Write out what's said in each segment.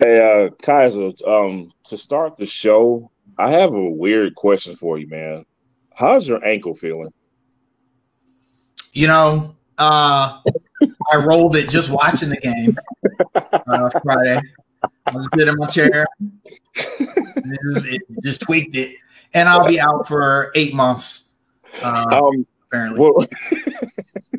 Hey, uh, Kaiser, um, to start the show, I have a weird question for you, man. How's your ankle feeling? You know, uh, I rolled it just watching the game uh, Friday. I was sitting in my chair, it just tweaked it, and I'll be out for eight months. Uh, um, apparently. Well,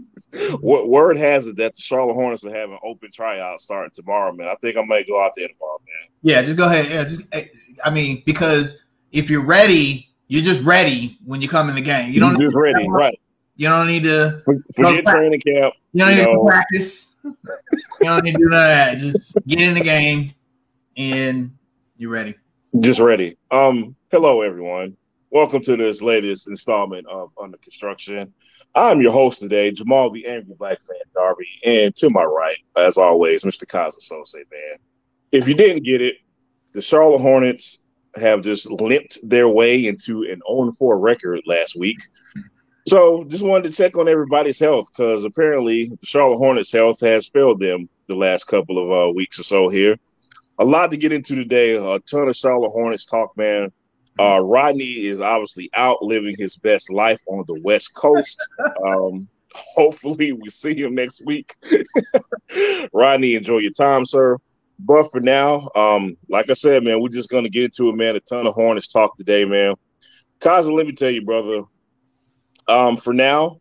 word has it that the Charlotte Hornets are having open tryouts starting tomorrow, man? I think I might go out there tomorrow, man. Yeah, just go ahead. Yeah, just I mean, because if you're ready, you're just ready when you come in the game. You don't you're just ready, right? You don't need to forget training camp. You don't need know. to practice. you don't need to do none of that. Just get in the game and you're ready. Just ready. Um, hello everyone. Welcome to this latest installment of Under Construction. I'm your host today, Jamal the Angry Black Fan Darby, and to my right, as always, Mr. Kaza Sose, man. If you didn't get it, the Charlotte Hornets have just limped their way into an 0-4 record last week. So just wanted to check on everybody's health because apparently the Charlotte Hornets' health has failed them the last couple of uh, weeks or so here. A lot to get into today. A ton of Charlotte Hornets talk, man. Uh, Rodney is obviously out living his best life on the West Coast. Um, hopefully, we see him next week. Rodney, enjoy your time, sir. But for now, um, like I said, man, we're just gonna get into it, man. A ton of Hornets talk today, man. Kaza, let me tell you, brother. Um, for now,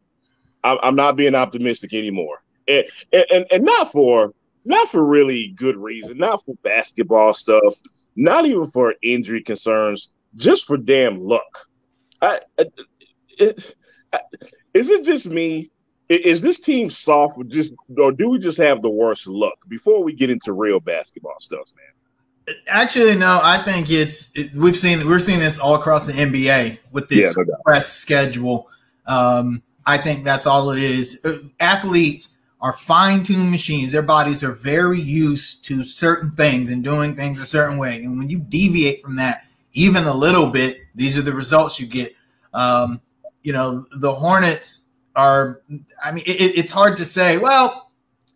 I'm, I'm not being optimistic anymore, and, and and not for not for really good reason, not for basketball stuff, not even for injury concerns just for damn luck. I, I, it, I, is it just me? Is this team soft, or just or do we just have the worst luck? Before we get into real basketball stuff, man. Actually, no. I think it's it, we've seen we're seeing this all across the NBA with this yeah, no press schedule. Um, I think that's all it is. Uh, athletes are fine-tuned machines. Their bodies are very used to certain things and doing things a certain way. And when you deviate from that, even a little bit, these are the results you get. Um, you know, the Hornets are, I mean, it, it's hard to say, well,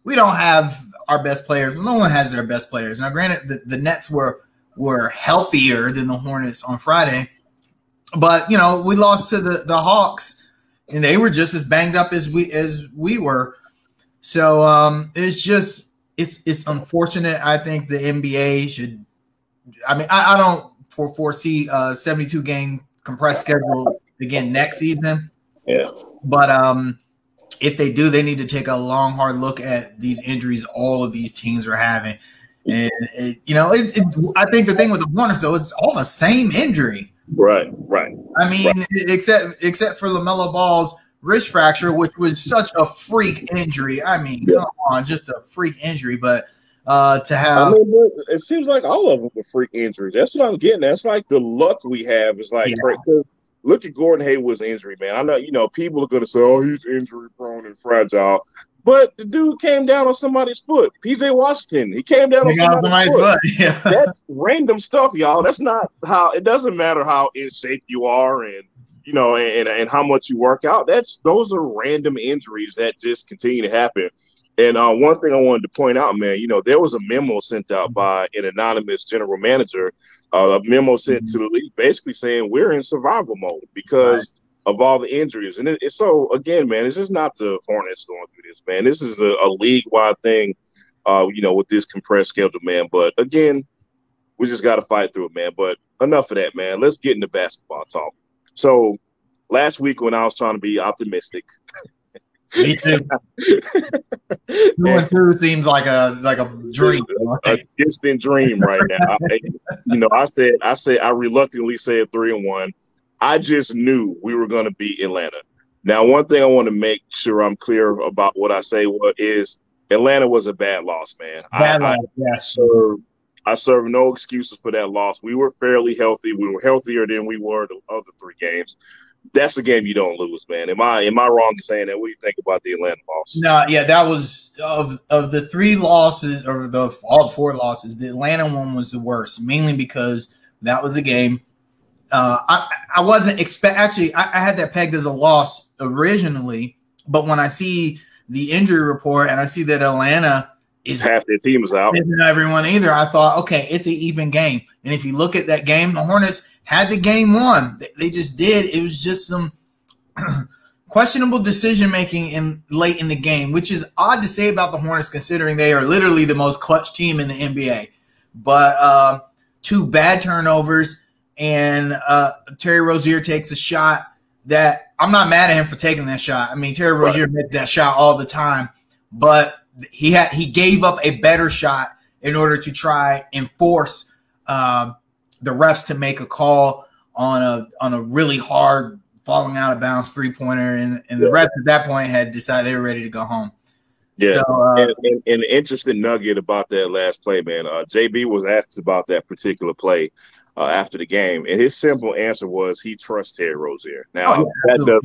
we don't have our best players. No one has their best players. Now, granted, the, the Nets were were healthier than the Hornets on Friday, but you know, we lost to the, the Hawks and they were just as banged up as we as we were. So um, it's just it's it's unfortunate. I think the NBA should. I mean, I, I don't for foresee a 72 game compressed schedule again next season. Yeah. But um if they do, they need to take a long, hard look at these injuries all of these teams are having. And it, you know, it, it, I think the thing with the Hornets, though, it's all the same injury. Right, right. I mean, right. except except for Lamelo Ball's wrist fracture, which was such a freak injury. I mean, yeah. come on, just a freak injury. But uh, to have. I mean, it seems like all of them were freak injuries. That's what I'm getting. That's like the luck we have is like. Yeah. Look at Gordon Hayward's injury, man. I know you know people are going to say, "Oh, he's injury prone and fragile," but the dude came down on somebody's foot. PJ Washington, he came down on somebody's, somebody's foot. foot. Yeah. That's random stuff, y'all. That's not how. It doesn't matter how in shape you are and you know and, and how much you work out. That's those are random injuries that just continue to happen. And uh, one thing I wanted to point out, man, you know, there was a memo sent out by an anonymous general manager, uh, a memo sent to the league basically saying we're in survival mode because right. of all the injuries. And it, it's so, again, man, it's just not the Hornets going through this, man. This is a, a league wide thing, uh, you know, with this compressed schedule, man. But again, we just got to fight through it, man. But enough of that, man. Let's get into basketball talk. So last week when I was trying to be optimistic, me too. two and two seems like a like a dream, a distant dream right now. I, you know, I said, I said, I reluctantly said three and one. I just knew we were going to beat Atlanta. Now, one thing I want to make sure I'm clear about what I say what is Atlanta was a bad loss, man. Bad I, loss, I, yes. serve, I serve no excuses for that loss. We were fairly healthy. We were healthier than we were the other three games that's a game you don't lose, man. Am I am I wrong in saying that? What do you think about the Atlanta loss? No, yeah, that was of of the three losses or the all four losses. The Atlanta one was the worst, mainly because that was a game. Uh, I I wasn't expect actually I, I had that pegged as a loss originally, but when I see the injury report and I see that Atlanta is half their team is out. Isn't everyone either? I thought, okay, it's an even game. And if you look at that game, the Hornets had the game won. They just did. It was just some questionable decision making in late in the game, which is odd to say about the Hornets considering they are literally the most clutch team in the NBA. But uh, two bad turnovers, and uh, Terry Rozier takes a shot that I'm not mad at him for taking that shot. I mean, Terry Rozier right. makes that shot all the time, but he had he gave up a better shot in order to try and force uh, the refs to make a call on a on a really hard falling out of bounds three pointer, and, and the refs at that point had decided they were ready to go home. Yeah, so, uh, and, and, and, an interesting nugget about that last play, man. Uh, JB was asked about that particular play uh, after the game, and his simple answer was he trusts Terry Rozier. Now oh, yeah, that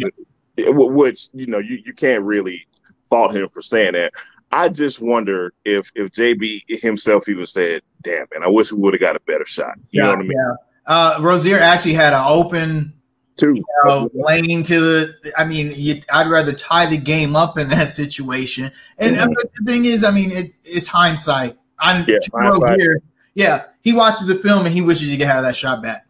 doesn't, which you know, you, you can't really fault him for saying that. I just wonder if if JB himself even said, "Damn, man, I wish we would have got a better shot." You yeah, know what I mean? Yeah. Uh, Rozier actually had an open two you know, lane to the. I mean, you, I'd rather tie the game up in that situation. And mm-hmm. the thing is, I mean, it, it's hindsight. I'm yeah, hindsight. Here, yeah, he watches the film and he wishes he could have that shot back.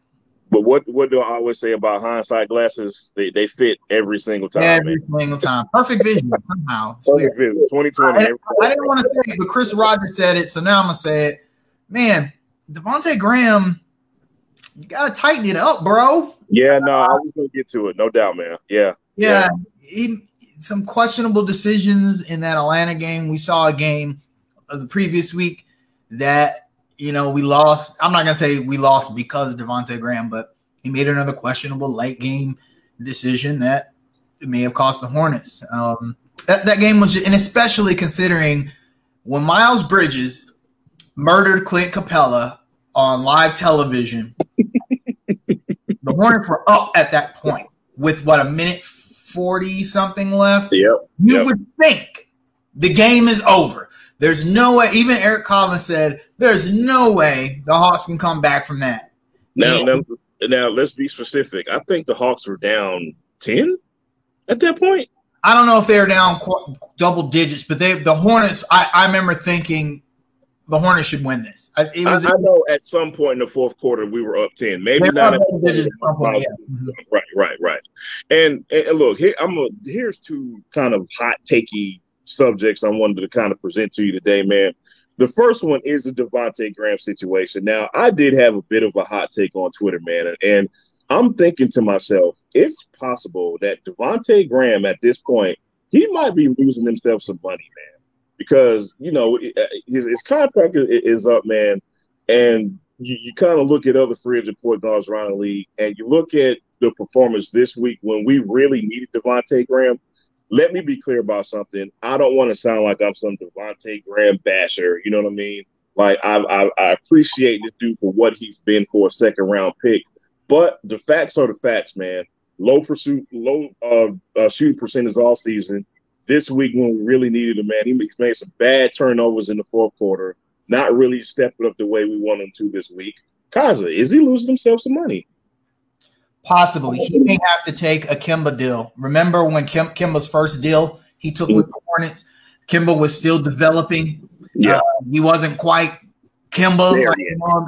But what what do I always say about hindsight glasses? They they fit every single time. Every man. single time. Perfect vision somehow. Perfect vision. 2020. I, I didn't want to say it, but Chris Rogers said it, so now I'm gonna say it. Man, Devonte Graham, you gotta tighten it up, bro. Yeah, no, I was gonna get to it, no doubt, man. Yeah. Yeah. yeah. He, some questionable decisions in that Atlanta game. We saw a game of the previous week that you know, we lost. I'm not gonna say we lost because of Devonte Graham, but he made another questionable late game decision that may have cost the Hornets. Um, that that game was, and especially considering when Miles Bridges murdered Clint Capela on live television, the Hornets were up at that point with what a minute forty something left. Yep. You yep. would think the game is over. There's no way. Even Eric Collins said, "There's no way the Hawks can come back from that." Now, now, now, let's be specific. I think the Hawks were down ten at that point. I don't know if they were down double digits, but they the Hornets. I, I remember thinking the Hornets should win this. It was, I, I, know at some point in the fourth quarter we were up ten, maybe not. At digits point, yeah. Mm-hmm. Right, right, right. And, and look, here I'm a, here's two kind of hot takey subjects I wanted to kind of present to you today, man. The first one is the Devonte Graham situation. Now, I did have a bit of a hot take on Twitter, man, and I'm thinking to myself, it's possible that Devonte Graham at this point he might be losing himself some money, man, because you know uh, his, his contract is up, man, and you, you kind of look at other free agent point guards around the league, and you look at the performance this week when we really needed Devonte Graham let me be clear about something. I don't want to sound like I'm some Devonte Graham basher. You know what I mean? Like I, I, I appreciate this dude for what he's been for a second round pick, but the facts are the facts, man. Low pursuit, low uh, uh, shooting percentage all season. This week when we really needed him, man, he made some bad turnovers in the fourth quarter. Not really stepping up the way we want him to this week. Kaza, is he losing himself some money? Possibly. He may have to take a Kemba deal. Remember when Kim, Kemba's first deal he took with the Hornets? Kemba was still developing. Yeah. Uh, he wasn't quite Kemba. Like,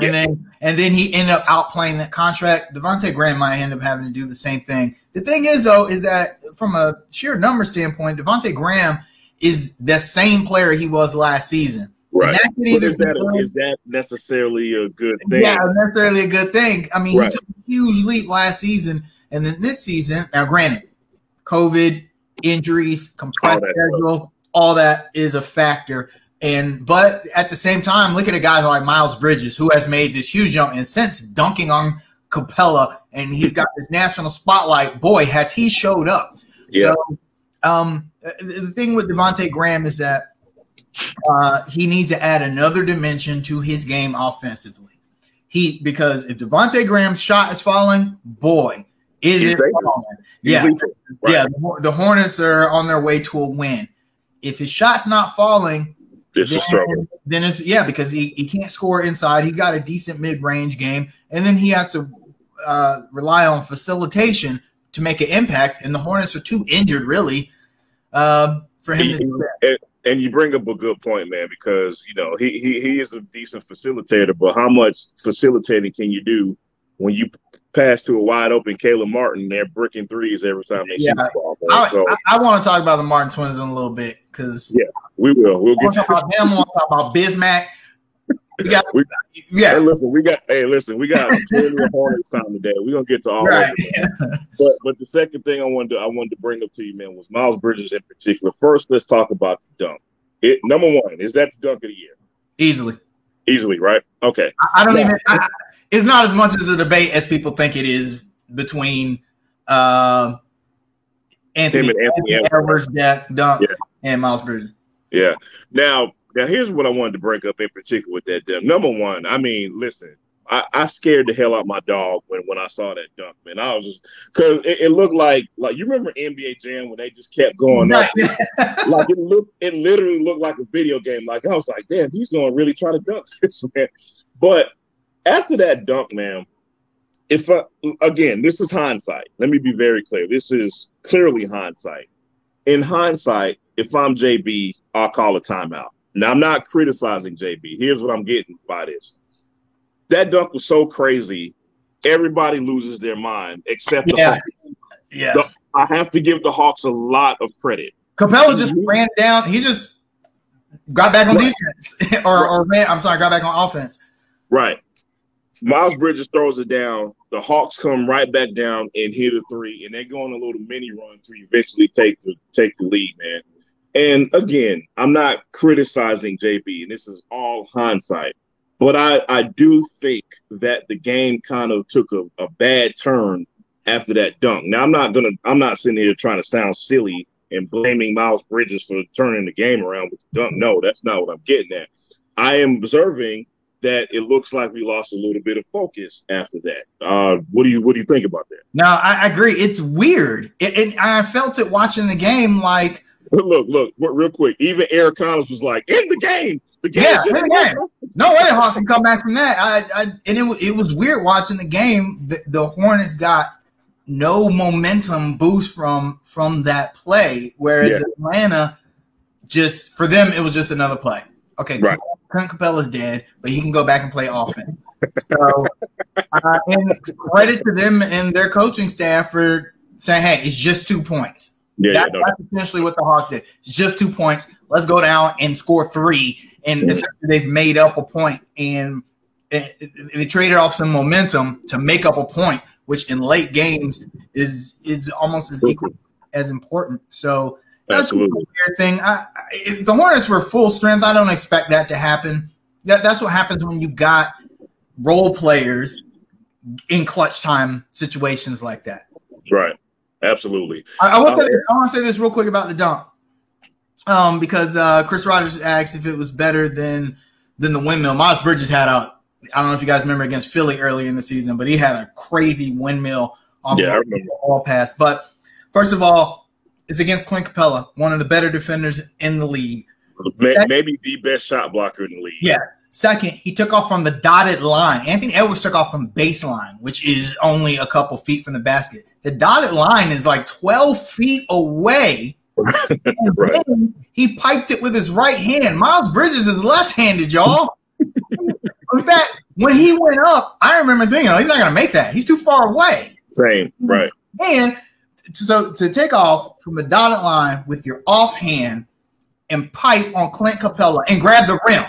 and then and then he ended up outplaying that contract. Devonte Graham might end up having to do the same thing. The thing is, though, is that from a sheer number standpoint, Devonte Graham is the same player he was last season. Right. That is, that a, is that necessarily a good thing? Yeah, necessarily a good thing. I mean, right. he took a huge leap last season, and then this season. Now, granted, COVID, injuries, compressed all schedule, stuff. all that is a factor. And but at the same time, look at a guy like Miles Bridges, who has made this huge jump, and since dunking on Capela, and he's got this national spotlight. Boy, has he showed up! Yeah. So, um, the thing with Devonte Graham is that uh, he needs to add another dimension to his game offensively. He because if Devonte Graham's shot is falling, boy, is He's it falling? Yeah, right. yeah. The, the, Hornets are on their way to a win. If his shot's not falling, it's then, then it's yeah because he, he can't score inside. He's got a decent mid range game, and then he has to uh, rely on facilitation to make an impact. And the Hornets are too injured really um, for him to do that and you bring up a good point, man, because you know he he he is a decent facilitator, but how much facilitating can you do when you pass to a wide open Caleb Martin? They're bricking threes every time they yeah. shoot the ball. I, so, I, I want to talk about the Martin twins in a little bit because yeah, we will. We'll get talk about them. We'll talk about Bismack. We got, we, yeah. Hey, listen, we got. Hey, listen, we got plenty of Hornets time today. We're gonna get to all right. of it. But, but the second thing I wanted to I wanted to bring up to you, man, was Miles Bridges in particular. First, let's talk about the dunk. It number one is that the dunk of the year. Easily. Easily, right? Okay. I, I don't yeah. even. I, it's not as much as a debate as people think it is between uh, Anthony, Anthony, Anthony Edwards, dunk, yeah. and Miles Bridges. Yeah. Now, now here's what I wanted to break up in particular with that dunk. Number one, I mean, listen, I, I, scared the hell out my dog when, when I saw that dunk, man. I was just because it, it, looked like like you remember NBA Jam when they just kept going up. like it looked it literally looked like a video game. Like I was like, damn, he's gonna really try to dunk this man. But after that dunk, man, if I, again, this is hindsight. Let me be very clear. This is clearly hindsight. In hindsight, if I'm JB, I'll call a timeout. Now I'm not criticizing JB. Here's what I'm getting by this. That dunk was so crazy, everybody loses their mind except the yeah. Hawks. Yeah. The, I have to give the Hawks a lot of credit. Capella just ran down. He just got back on right. defense, or or ran. I'm sorry, got back on offense. Right. Miles Bridges throws it down. The Hawks come right back down and hit a three, and they go on a little mini run to eventually take the take the lead, man. And again, I'm not criticizing JB, and this is all hindsight, but I, I do think that the game kind of took a, a bad turn after that dunk. Now I'm not gonna I'm not sitting here trying to sound silly and blaming Miles Bridges for turning the game around with the dunk. No, that's not what I'm getting at. I am observing that it looks like we lost a little bit of focus after that. Uh, what do you what do you think about that? No, I, agree. It's weird. It, it, I felt it watching the game. Like, look, look, real quick. Even Eric Collins was like, "In the game, the game, yeah, in the game. No way, Hawks can come back from that." I, I and it, it was weird watching the game. The, the Hornets got no momentum boost from from that play, whereas yeah. Atlanta just for them it was just another play. Okay, right. Clint Capela's dead, but he can go back and play offense. so, uh, and credit to them and their coaching staff for saying, "Hey, it's just two points." Yeah, that, yeah no, that's essentially what the Hawks did. It's just two points. Let's go down and score three, and mm-hmm. they've made up a point, and they traded off some momentum to make up a point, which in late games is is almost as equal, as important. So that's Absolutely. a weird thing. I, if the Hornets were full strength, I don't expect that to happen. That, that's what happens when you got role players in clutch time situations like that. Right. Absolutely. I, I, will say this, I want to say this real quick about the dunk, um, because uh, Chris Rogers asked if it was better than than the windmill. Miles Bridges had a I don't know if you guys remember against Philly early in the season, but he had a crazy windmill on yeah, the ball pass. But first of all, it's against Clint Capela, one of the better defenders in the league. Maybe the best shot blocker in the league. Yeah. Second, he took off from the dotted line. Anthony Edwards took off from baseline, which is only a couple feet from the basket. The dotted line is like 12 feet away. right. he piped it with his right hand. Miles Bridges is left handed, y'all. in fact, when he went up, I remember thinking, oh, he's not going to make that. He's too far away. Same, right. And so to take off from the dotted line with your offhand and pipe on Clint Capela and grab the rim,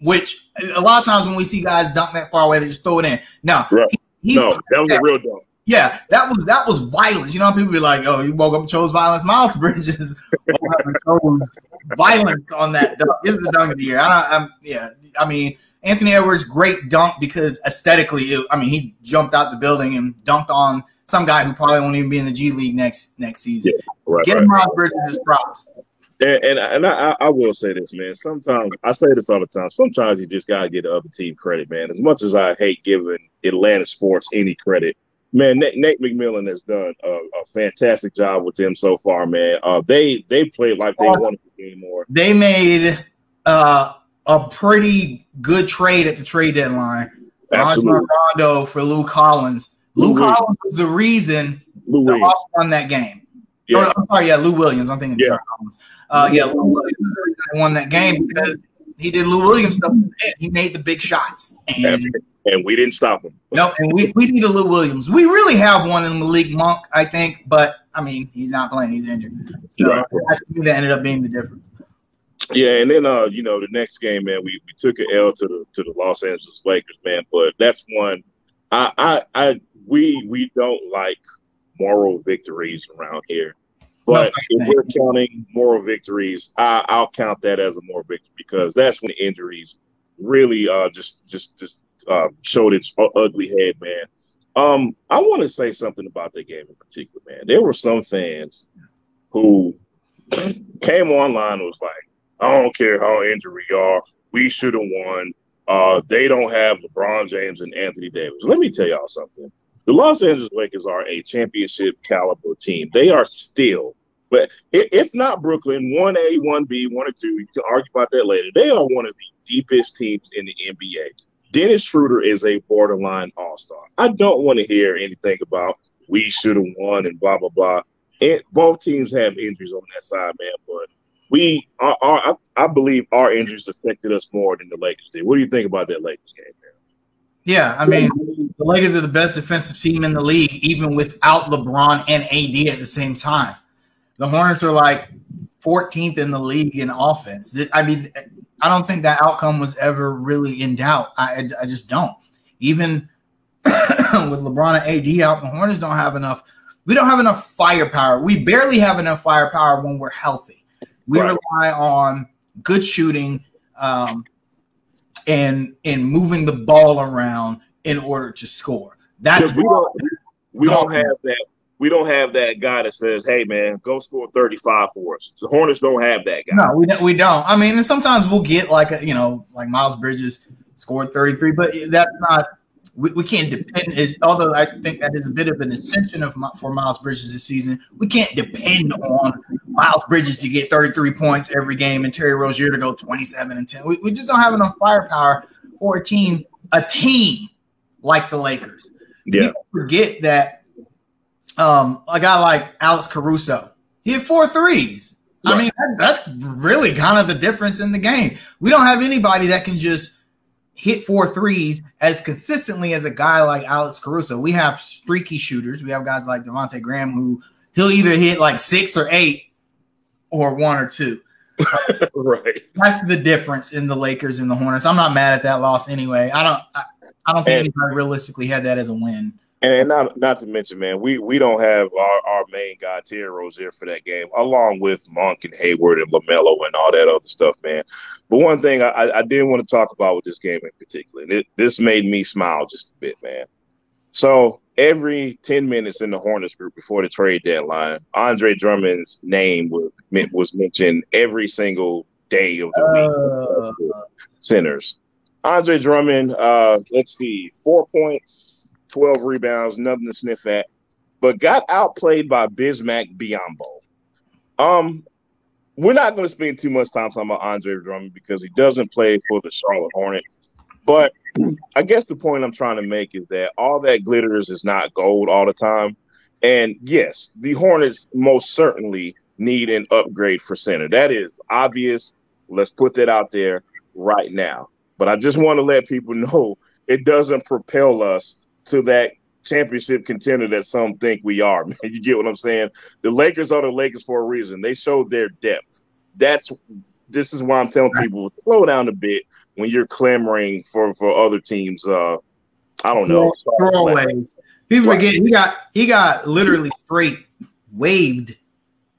which a lot of times when we see guys dunk that far away, they just throw it in. Now, right. he, he no, that was that. a real dunk. Yeah, that was that was violence. You know, people be like, "Oh, you woke up and chose violence." Miles Bridges chose violence on that dunk. This is the dunk of the year. I, am yeah. I mean, Anthony Edwards, great dunk because aesthetically, it, I mean, he jumped out the building and dunked on some guy who probably won't even be in the G League next next season. Yeah, right, Give right. Miles Bridges his props. And and, and I, I, will say this, man. Sometimes I say this all the time. Sometimes you just gotta get the other team credit, man. As much as I hate giving Atlanta sports any credit, man, Nate, Nate McMillan has done a, a, fantastic job with them so far, man. Uh, they they played like they wanted the game more. They made uh, a pretty good trade at the trade deadline. Rajon Rondo for Lou Collins Lou Collins was the reason Lou the won that game. Yeah. I'm sorry, yeah, Lou Williams. I'm thinking yeah. Uh, yeah, Lou Williams won that game because he did Lou Williams stuff. He made the big shots. And, and we didn't stop him. No, and we, we need a Lou Williams. We really have one in Malik Monk, I think, but I mean, he's not playing, he's injured. So right. that ended up being the difference. Yeah, and then uh, you know, the next game, man, we, we took an L to the to the Los Angeles Lakers, man. But that's one I I, I we we don't like moral victories around here. But if we're counting moral victories, I, I'll count that as a moral victory because that's when injuries really uh just just just uh, showed its ugly head, man. Um, I want to say something about that game in particular, man. There were some fans who came online and was like, I don't care how injured we are. We should have won. Uh, they don't have LeBron James and Anthony Davis. Let me tell y'all something. The Los Angeles Lakers are a championship caliber team. They are still, but if not Brooklyn, 1A, 1B, 1 or 2, you can argue about that later. They are one of the deepest teams in the NBA. Dennis Schroeder is a borderline all star. I don't want to hear anything about we should have won and blah, blah, blah. And both teams have injuries on that side, man, but we are, I, believe our injuries affected us more than the Lakers did. What do you think about that Lakers game? Man? Yeah, I mean, the Lakers are the best defensive team in the league, even without LeBron and AD at the same time. The Hornets are like 14th in the league in offense. I mean, I don't think that outcome was ever really in doubt. I, I just don't. Even with LeBron and AD out, the Hornets don't have enough. We don't have enough firepower. We barely have enough firepower when we're healthy. We right. rely on good shooting um, and and moving the ball around in order to score. That's we don't we don't have that we don't have that guy that says, "Hey, man, go score 35 for us." The Hornets don't have that guy. No, we don't. We don't. I mean, and sometimes we'll get like a, you know, like Miles Bridges scored 33, but that's not we, we can't depend although I think that is a bit of an ascension of for Miles Bridges this season. We can't depend on Miles Bridges to get 33 points every game and Terry Rozier to go 27 and 10. We, we just don't have enough firepower for a team, a team like the Lakers. Yeah. People forget that um, a guy like Alex Caruso, he had four threes. Right. I mean, that, that's really kind of the difference in the game. We don't have anybody that can just hit four threes as consistently as a guy like Alex Caruso. We have streaky shooters. We have guys like Devonte Graham who he'll either hit like six or eight or one or two. right. That's the difference in the Lakers and the Hornets. I'm not mad at that loss anyway. I don't I, I don't think and, anybody realistically had that as a win. And not not to mention, man, we we don't have our, our main guy Terry Rozier for that game, along with Monk and Hayward and Lamelo and all that other stuff, man. But one thing I, I did want to talk about with this game in particular, and it, this made me smile just a bit, man. So every ten minutes in the Hornets group before the trade deadline, Andre Drummond's name was was mentioned every single day of the week. Uh, centers. Andre Drummond, uh, let's see, four points, 12 rebounds, nothing to sniff at, but got outplayed by Bismack Biyombo. Um, we're not going to spend too much time talking about Andre Drummond because he doesn't play for the Charlotte Hornets. But I guess the point I'm trying to make is that all that glitters is not gold all the time. And yes, the Hornets most certainly need an upgrade for center. That is obvious. Let's put that out there right now. But I just want to let people know it doesn't propel us to that championship contender that some think we are. Man, you get what I'm saying? The Lakers are the Lakers for a reason. They showed their depth. That's this is why I'm telling people slow down a bit when you're clamoring for for other teams. Uh, I don't know. Throwaways. People forget he got he got literally straight waived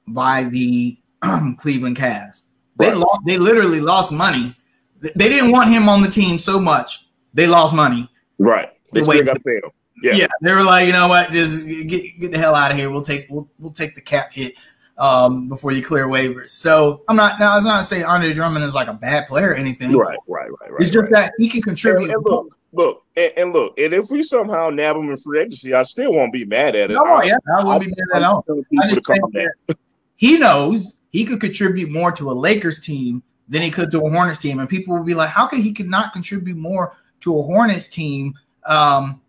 by the Cleveland Cavs. They right. lost. They literally lost money. They didn't want him on the team so much. They lost money. Right. They still got to pay him. Yeah. yeah, they were like, you know what, just get get the hell out of here. We'll take we'll we'll take the cap hit um, before you clear waivers. So I'm not now. I was not saying Andre Drummond is like a bad player or anything. Right, right, right, right. It's just right. that he can contribute. And, and look, look, and, and, look, and if we somehow nab him in free agency, I still won't be mad at it. No, I, yeah, I wouldn't be mad at all. I just think that he knows he could contribute more to a Lakers team than he could to a Hornets team, and people will be like, "How can he could not contribute more to a Hornets team?" Um,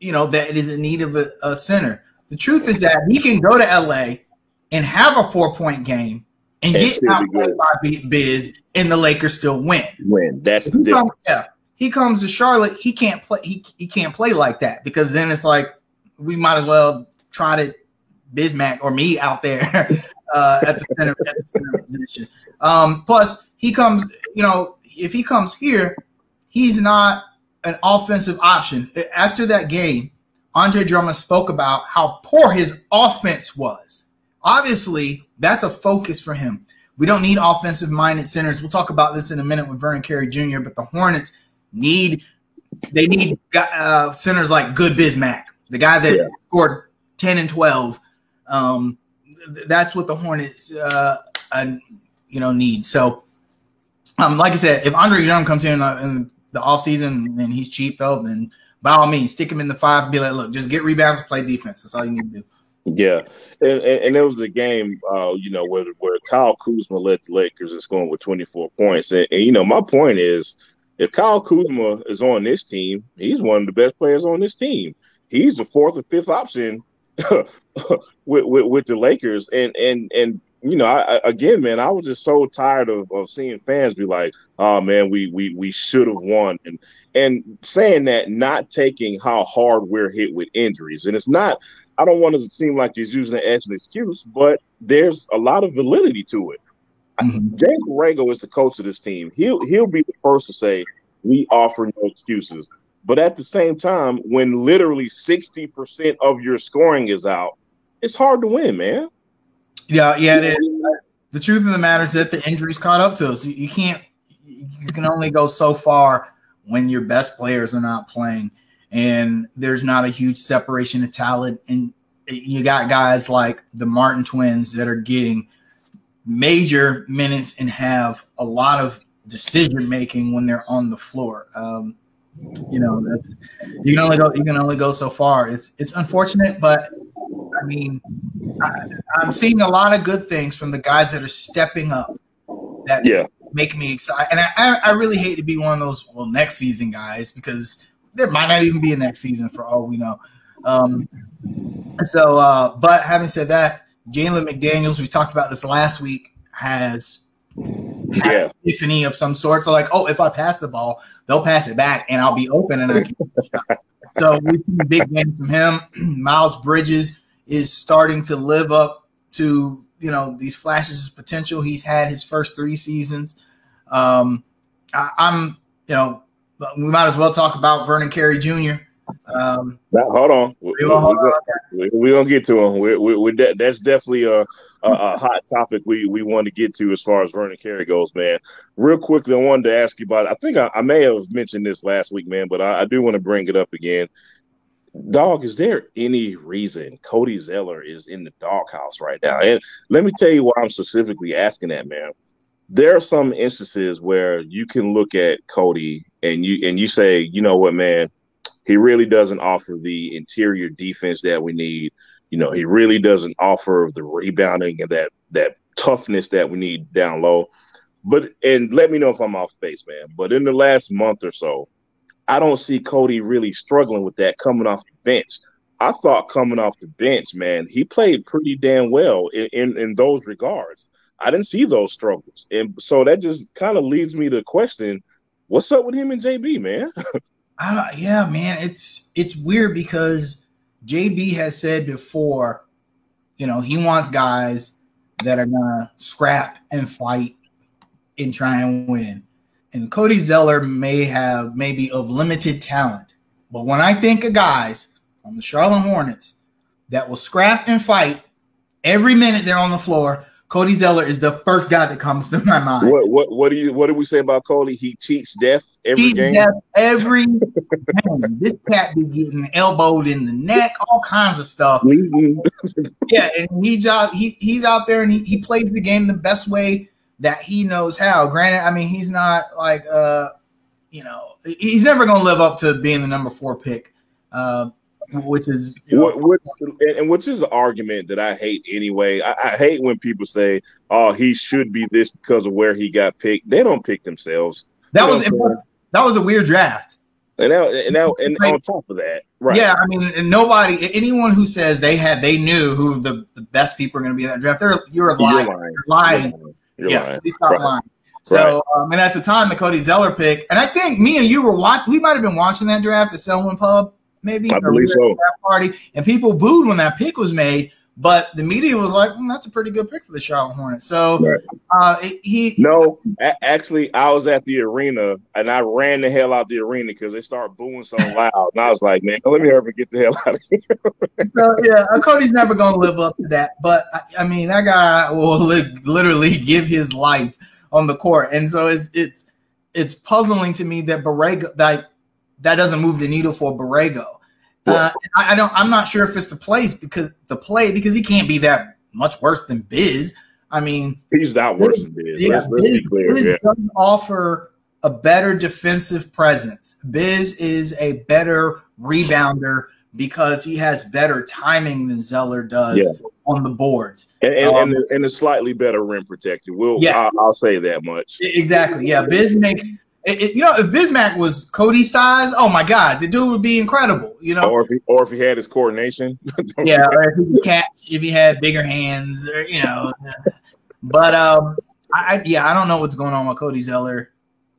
you know, that is in need of a, a, center. The truth is that he can go to LA and have a four point game and, get outplayed by Biz, and the Lakers still win. Win. That's the difference. Yeah. He comes to Charlotte. He can't play. He, he can't play like that because then it's like we might as well try to Bismack or me out there uh, at the center, at the center position. Um, plus, he comes. You know, if he comes here, he's not an offensive option. After that game, Andre Drummond spoke about how poor his offense was. Obviously, that's a focus for him. We don't need offensive minded centers. We'll talk about this in a minute with Vernon Carey Jr., but the Hornets need they need uh, centers like Good Bismack, the guy that yeah. scored 10 and 12. Um, that's what the Hornets uh, uh, you know need. So um, like I said, if Andre Drummond comes in, in the offseason and he's cheap though, then by all means, stick him in the five be like, look, just get rebounds, play defense. That's all you need to do. Yeah, and, and, and it was a game, uh, you know, where where Kyle Kuzma led the Lakers and scoring with 24 points. And, and, you know, my point is, if Kyle Kuzma is on this team, he's one of the best players on this team. He's the fourth or fifth option with, with, with the Lakers, and and and you know, I, again, man, I was just so tired of, of seeing fans be like, "Oh man, we we we should have won," and and saying that, not taking how hard we're hit with injuries, and it's not. I don't want to seem like he's using it as an excuse, but there's a lot of validity to it. Mm-hmm. James Borrego is the coach of this team. He'll he'll be the first to say we offer no excuses. But at the same time, when literally 60% of your scoring is out, it's hard to win, man. Yeah, yeah, it is. The truth of the matter is that the injuries caught up to us. You can't. You can only go so far when your best players are not playing, and there's not a huge separation of talent. And you got guys like the Martin twins that are getting major minutes and have a lot of decision making when they're on the floor. Um, you know, you can only go you can only go so far. It's it's unfortunate, but I mean, I, am seeing a lot of good things from the guys that are stepping up. That yeah. make me excited, and I, I really hate to be one of those well next season guys because there might not even be a next season for all we know. Um, so, uh, but having said that, Jalen McDaniels, we talked about this last week, has yeah. epiphany of some sort. So, like, oh, if I pass the ball, they'll pass it back, and I'll be open, and I can. so we've seen big games from him. Miles Bridges is starting to live up to you know these flashes of potential he's had his first three seasons. Um, I, am you know we might as well talk about Vernon Carey Jr. Um, now, hold on, we, we, we, we, gonna get to him. We, we, we de- that's definitely a, a, a, hot topic we we want to get to as far as Vernon Carey goes, man. Real quickly, I wanted to ask you about. I think I, I may have mentioned this last week, man, but I, I do want to bring it up again. Dog, is there any reason Cody Zeller is in the doghouse right now? And let me tell you why I'm specifically asking that, man. There are some instances where you can look at Cody and you and you say, you know what, man, he really doesn't offer the interior defense that we need. You know, he really doesn't offer the rebounding and that that toughness that we need down low. But and let me know if I'm off base, man. But in the last month or so, I don't see Cody really struggling with that coming off the bench. I thought coming off the bench, man, he played pretty damn well in, in, in those regards. I didn't see those struggles. And so that just kind of leads me to question what's up with him and JB, man? uh, yeah, man, it's it's weird because JB has said before, you know, he wants guys that are gonna scrap and fight and try and win and Cody Zeller may have maybe of limited talent. But when I think of guys on the Charlotte Hornets that will scrap and fight every minute they're on the floor, Cody Zeller is the first guy that comes to my mind. What what what do you what do we say about Cody? He cheats death every cheats game. Death every game. This cat be getting elbowed in the neck, all kinds of stuff. yeah, and he's out he, he's out there and he, he plays the game the best way that he knows how. Granted, I mean, he's not like uh, you know, he's never going to live up to being the number four pick, uh, which is you know, what, and which is an argument that I hate anyway. I, I, hate when people say, "Oh, he should be this because of where he got picked." They don't pick themselves. That was that was a weird draft. And now, and now, and like, on top of that, right? Yeah, I mean, nobody, anyone who says they had, they knew who the, the best people are going to be in that draft. They're you're a liar. You're lying. You're lying. You're yes, lying. stop right. lying. So, right. um, and at the time, the Cody Zeller pick, and I think me and you were watching. We might have been watching that draft at Selwyn Pub, maybe. I believe so. Party, and people booed when that pick was made. But the media was like, mm, "That's a pretty good pick for the Charlotte Hornets." So right. uh, he no, a- actually, I was at the arena and I ran the hell out the arena because they started booing so loud, and I was like, "Man, let me ever get the hell out of here." so yeah, uh, Cody's never going to live up to that. But I, I mean, that guy will li- literally give his life on the court, and so it's it's it's puzzling to me that Borrego that that doesn't move the needle for Borrego. Uh, I, I, don't. I'm not sure if it's the place because the play because he can't be that much worse than Biz. I mean, he's not worse than Biz. Yeah, let's, let's Biz, be clear. Biz yeah. doesn't offer a better defensive presence. Biz is a better rebounder because he has better timing than Zeller does yeah. on the boards, and and, um, and, and, a slightly better rim protector. We'll, yeah, I'll, I'll say that much. Exactly. Yeah, Biz makes it, it, you know, if Bismack was Cody size, oh my God, the dude would be incredible. You know, or if he, or if he had his coordination, yeah, or if he catch, if he had bigger hands, or you know. but um, I, yeah, I don't know what's going on with Cody Zeller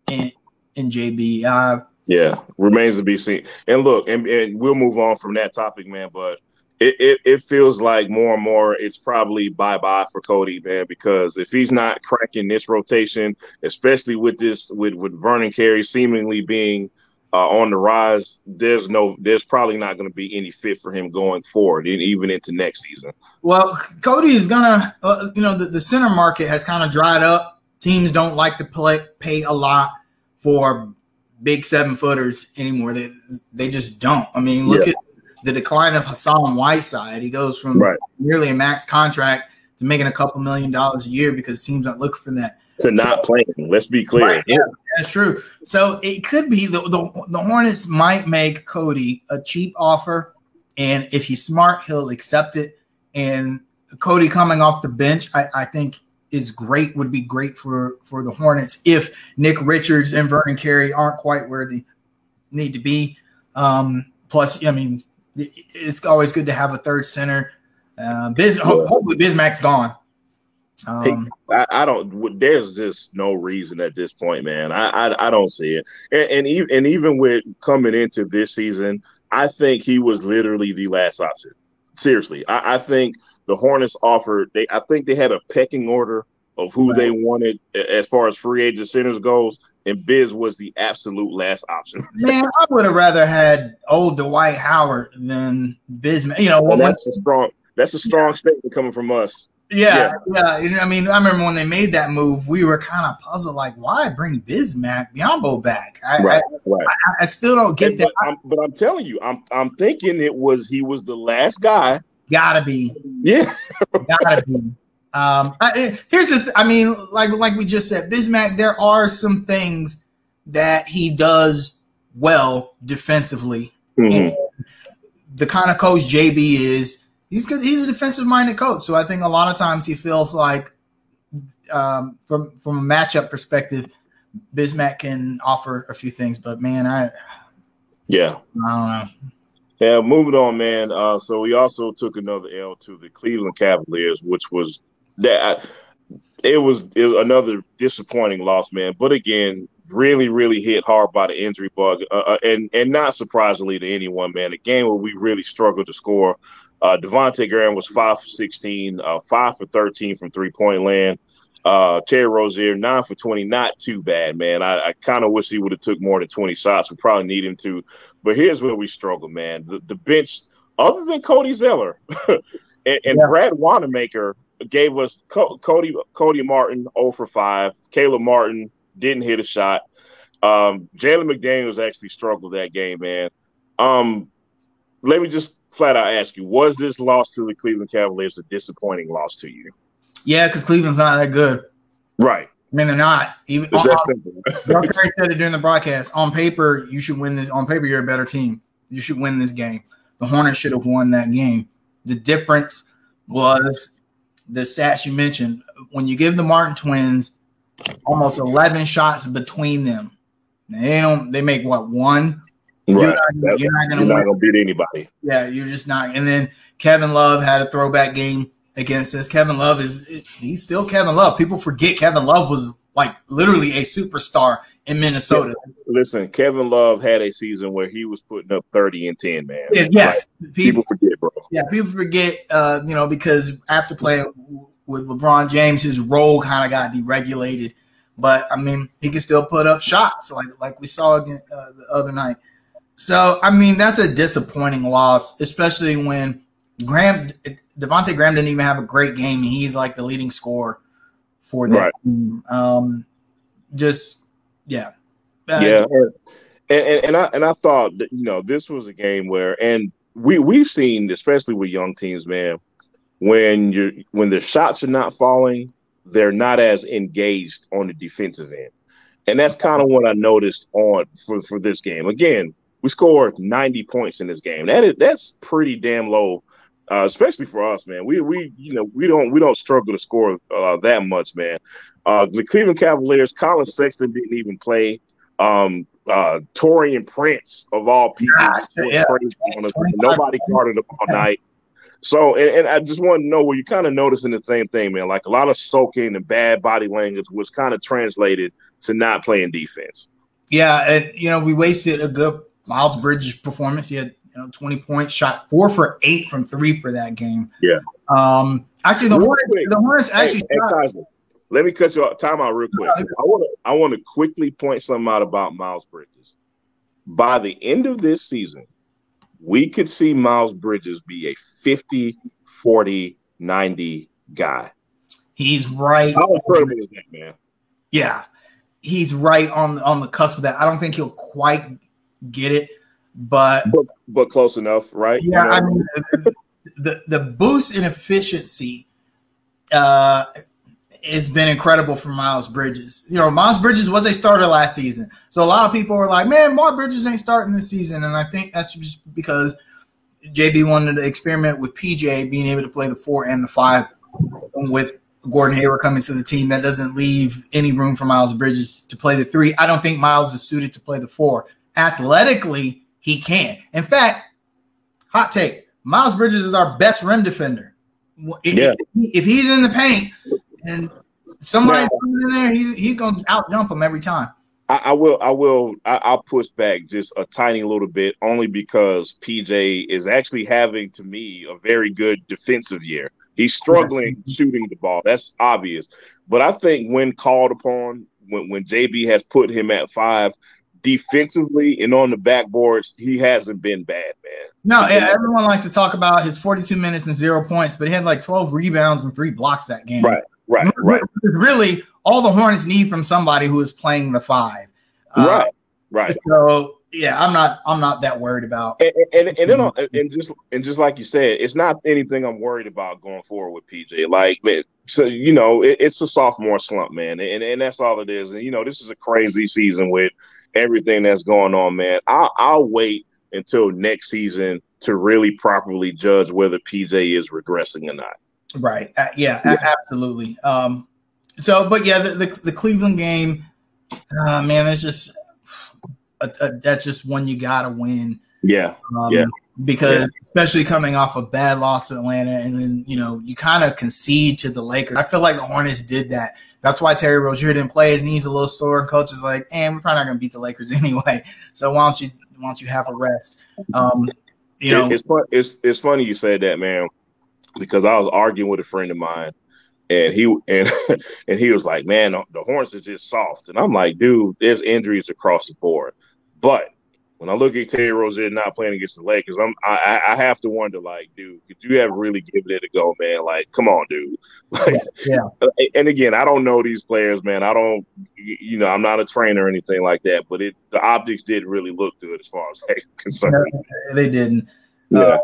and and JB. Uh, yeah, remains to be seen. And look, and, and we'll move on from that topic, man. But it, it, it, feels like more and more it's probably bye bye for Cody, man, because if he's not cracking this rotation, especially with this with with Vernon Carey seemingly being uh, on the rise, there's no there's probably not going to be any fit for him going forward, and even into next season. Well, Cody is gonna, uh, you know, the, the center market has kind of dried up. Teams don't like to play pay a lot for big seven footers anymore. They they just don't. I mean, look yeah. at the decline of Hassan Whiteside. He goes from right. nearly a max contract to making a couple million dollars a year because teams aren't looking for that. To not playing. Let's be clear. Right, yeah, that's true. So it could be the, the the Hornets might make Cody a cheap offer, and if he's smart, he'll accept it. And Cody coming off the bench, I, I think is great. Would be great for for the Hornets if Nick Richards and Vernon Carey aren't quite where they need to be. Um, plus, I mean, it's always good to have a third center. Uh, Biz, hopefully Bismack's gone. Um, I, I, don't. There's just no reason at this point, man. I I, I don't see it. And, and even and even with coming into this season, I think he was literally the last option. Seriously, I, I think the Hornets offered. They I think they had a pecking order of who right. they wanted as far as free agent centers goes and Biz was the absolute last option. Man, I would have rather had old Dwight Howard than Biz. You know, well, that's a strong that's a strong yeah. statement coming from us. Yeah, yeah, yeah. I mean, I remember when they made that move, we were kind of puzzled, like, why bring Bismack Biyombo back? I, right, I, right. I, I, still don't get that. But I'm, but I'm telling you, I'm I'm thinking it was he was the last guy. Gotta be. Yeah. gotta be. Um, I, here's the, th- I mean, like like we just said, Bismack. There are some things that he does well defensively. Mm-hmm. the kind of coach JB is, he's good. He's a defensive minded coach. So I think a lot of times he feels like, um, from from a matchup perspective, Bismack can offer a few things. But man, I yeah, I don't know. Yeah, moving on, man. Uh, so we also took another L to the Cleveland Cavaliers, which was that it was, it was another disappointing loss, man. But again, really, really hit hard by the injury bug, uh, uh, and and not surprisingly to anyone, man. A game where we really struggled to score. Uh, Devonte Graham was five for sixteen, uh, five for thirteen from three point land. Uh, Terry Rozier nine for twenty, not too bad, man. I, I kind of wish he would have took more than twenty shots. We probably need him to, but here's where we struggle, man. The, the bench, other than Cody Zeller and, and yeah. Brad Wanamaker, gave us Cody Cody Martin 0 for 5. Caleb Martin didn't hit a shot. Um, Jalen McDaniels actually struggled that game, man. Um, let me just flat out ask you: Was this loss to the Cleveland Cavaliers a disappointing loss to you? Yeah, because Cleveland's not that good. Right. I mean, they're not. Even on, Perry said it during the broadcast. On paper, you should win this. On paper, you're a better team. You should win this game. The Hornets should have won that game. The difference was the stats you mentioned, when you give the Martin twins almost 11 shots between them, they don't, they make what one Right. You're not, not going to beat anybody. Yeah, you're just not. And then Kevin Love had a throwback game against us. Kevin Love is he's still Kevin Love. People forget Kevin Love was like literally a superstar in Minnesota. Listen, Kevin Love had a season where he was putting up 30 and 10, man. Yeah, yes. Like, people, people, forget, bro. Yeah, people forget uh, you know, because after playing with LeBron James, his role kind of got deregulated. But I mean, he can still put up shots like like we saw again, uh, the other night. So I mean, that's a disappointing loss, especially when Graham Devonte Graham didn't even have a great game. He's like the leading scorer for that right. team. Um, just yeah, yeah. And, and, and I and I thought that you know this was a game where and we we've seen especially with young teams, man, when you're when the shots are not falling, they're not as engaged on the defensive end, and that's kind of what I noticed on for for this game. Again, we scored 90 points in this game. That is that's pretty damn low uh, especially for us, man. We we you know we don't we don't struggle to score uh, that much, man. Uh, the Cleveland Cavaliers, Collin Sexton didn't even play. Um, uh, Taurean Prince of all people, yeah. nobody guarded him all night. So, and, and I just want to know where you're kind of noticing the same thing, man. Like a lot of soaking and bad body language was kind of translated to not playing defense. Yeah, and you know we wasted a good Miles Bridges performance. He had you know, 20 points, shot four for eight from three for that game. Yeah. Um, actually, the Hornets, the Hornets actually. Hey, shot- hey, let me cut you off. Time out real quick. I want to I want to quickly point something out about Miles Bridges. By the end of this season, we could see Miles Bridges be a 50, 40, 90 guy. He's right. How incredible is that, man? Yeah. He's right on on the cusp of that. I don't think he'll quite get it, but but, but close enough, right? Yeah, you know? I mean, the the boost in efficiency uh, has been incredible for Miles Bridges. You know, Miles Bridges was a starter last season, so a lot of people are like, "Man, Miles Bridges ain't starting this season," and I think that's just because JB wanted to experiment with PJ being able to play the four and the five with Gordon Hayward coming to the team. That doesn't leave any room for Miles Bridges to play the three. I don't think Miles is suited to play the four. Athletically, he can. In fact, hot take: Miles Bridges is our best rim defender. If, yeah. if he's in the paint and somebody's yeah. in there, he's he's gonna out jump him every time. I, I will. I will. I, will push back just a tiny little bit, only because PJ is actually having, to me, a very good defensive year. He's struggling shooting the ball. That's obvious. But I think when called upon, when when JB has put him at five, defensively and on the backboards, he hasn't been bad, man. No, yeah, everyone likes to talk about his 42 minutes and zero points, but he had like 12 rebounds and three blocks that game. Right, right, right. Really, all the Hornets need from somebody who is playing the five. Right, uh, right. So yeah, I'm not I'm not that worried about. And and, and then and just and just like you said, it's not anything I'm worried about going forward with PJ. Like man, so you know, it, it's a sophomore slump, man, and and that's all it is. And you know, this is a crazy season with everything that's going on, man. I'll, I'll wait until next season to really properly judge whether PJ is regressing or not. Right. Uh, yeah, yeah. Absolutely. Um, so, but yeah, the, the, the Cleveland game, uh, man, it's just a, a, that's just one you gotta win. Yeah. Um, yeah. Because yeah. especially coming off a bad loss to Atlanta, and then you know you kind of concede to the Lakers. I feel like the Hornets did that that's why Terry Rozier didn't play. His knees a little sore, coach is like, "And we're probably not going to beat the Lakers anyway. So why don't you why don't you have a rest?" Um, you know, it's fun, it's it's funny you said that, man, because I was arguing with a friend of mine, and he and and he was like, "Man, the Hornets are just soft," and I'm like, "Dude, there's injuries across the board." But when I look at Terry Rozier not playing against the Lakers, I'm I, I have to wonder, like, dude, could you have really given it a go, man? Like, come on, dude. Like, yeah. And again, I don't know these players, man. I don't, you know, I'm not a trainer or anything like that. But it, the optics did really look good as far as hey, concerned. No, they didn't. Yeah. Uh,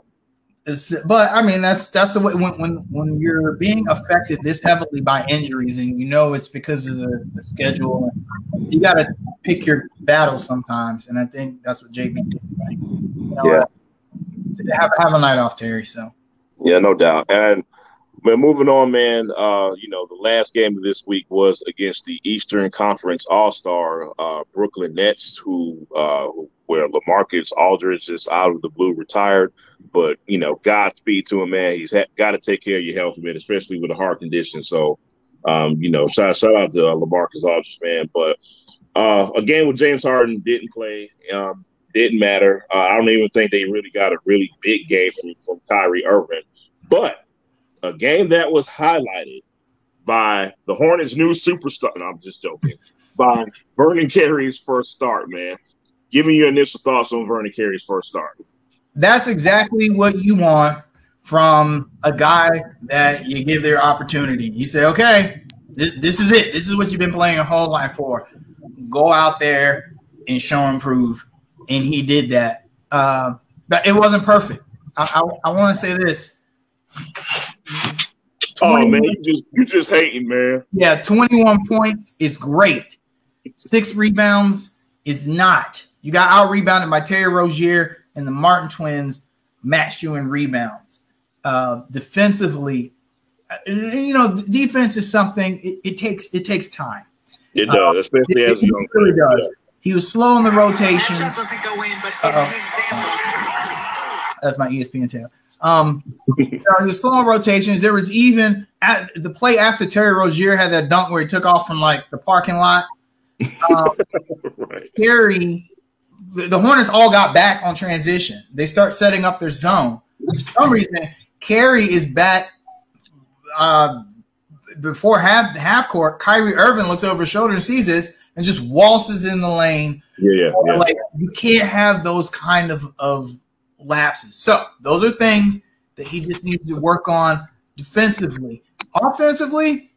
but I mean, that's that's the way when, when when you're being affected this heavily by injuries, and you know it's because of the, the schedule. You got to pick your battles sometimes, and I think that's what JB did. Like, you know, yeah. Have have a night off, Terry. So. Yeah, no doubt. And but moving on, man. Uh, you know, the last game of this week was against the Eastern Conference All Star uh, Brooklyn Nets, who uh, where LaMarcus Aldridge is out of the blue retired. But you know, Godspeed to him, man. He's ha- got to take care of your health, man, especially with a heart condition. So, um, you know, shout shout out to uh, LaMarcus Aldridge, man. But uh, a game with James Harden didn't play. Um, didn't matter. Uh, I don't even think they really got a really big game from from Kyrie Irving. But a game that was highlighted by the Hornets' new superstar. No, I'm just joking. by Vernon Carey's first start, man. Give me your initial thoughts on Vernon Carey's first start. That's exactly what you want from a guy that you give their opportunity. You say, okay, this, this is it. This is what you've been playing your whole life for. Go out there and show and prove. And he did that. Uh, but it wasn't perfect. I, I, I want to say this. Oh man, you just you just hating, man. Yeah, 21 points is great. Six rebounds is not. You got out rebounded by Terry Rozier and the Martin twins matched you in rebounds. Uh, defensively, uh, you know, defense is something it, it takes it takes time. It does, uh, especially it, as a young really player. does. He was slow in the rotations. That's my ESPN tail. Um, he was slow in rotations. There was even at the play after Terry Rozier had that dunk where he took off from like the parking lot. Um, right. Terry, the, the Hornets all got back on transition. They start setting up their zone. For some reason, Carey is back uh, before half half court. Kyrie Irving looks over his shoulder and sees this and just waltzes in the lane. Yeah, yeah, yeah. Like you can't have those kind of of lapses. So those are things that he just needs to work on defensively. Offensively,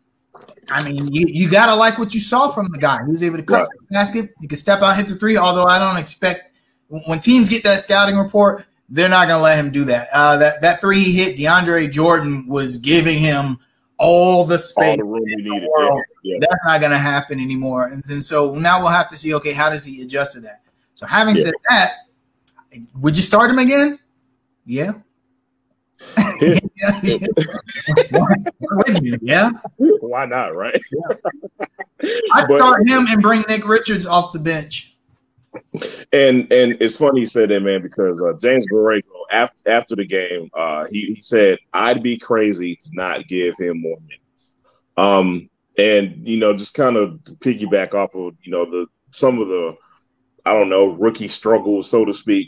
I mean, you, you gotta like what you saw from the guy. He was able to cut right. the basket. He could step out, hit the three. Although I don't expect when teams get that scouting report, they're not gonna let him do that. Uh, that that three he hit, DeAndre Jordan was giving him all the space. All the room needed. Yeah. Yeah. That's not gonna happen anymore. And, and so now we'll have to see. Okay, how does he adjust to that? So having yeah. said that, would you start him again? Yeah. yeah. yeah. Why not, right? Yeah. I'd but, start him and bring Nick Richards off the bench. And and it's funny you said that, man, because uh, James Borrego after after the game, uh, he he said I'd be crazy to not give him more minutes. Um, and you know, just kind of piggyback off of you know the some of the I don't know rookie struggles, so to speak.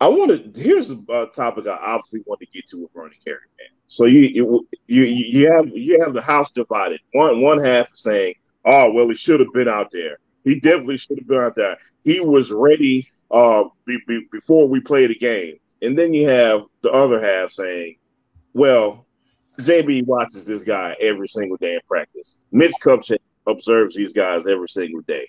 I want to. Here's a topic I obviously want to get to with Vernon Carey, man. So you you you have you have the house divided. One one half saying, "Oh well, he should have been out there. He definitely should have been out there. He was ready uh be, be, before we played the game." And then you have the other half saying, "Well, JB watches this guy every single day in practice. Mitch Kupchak observes these guys every single day."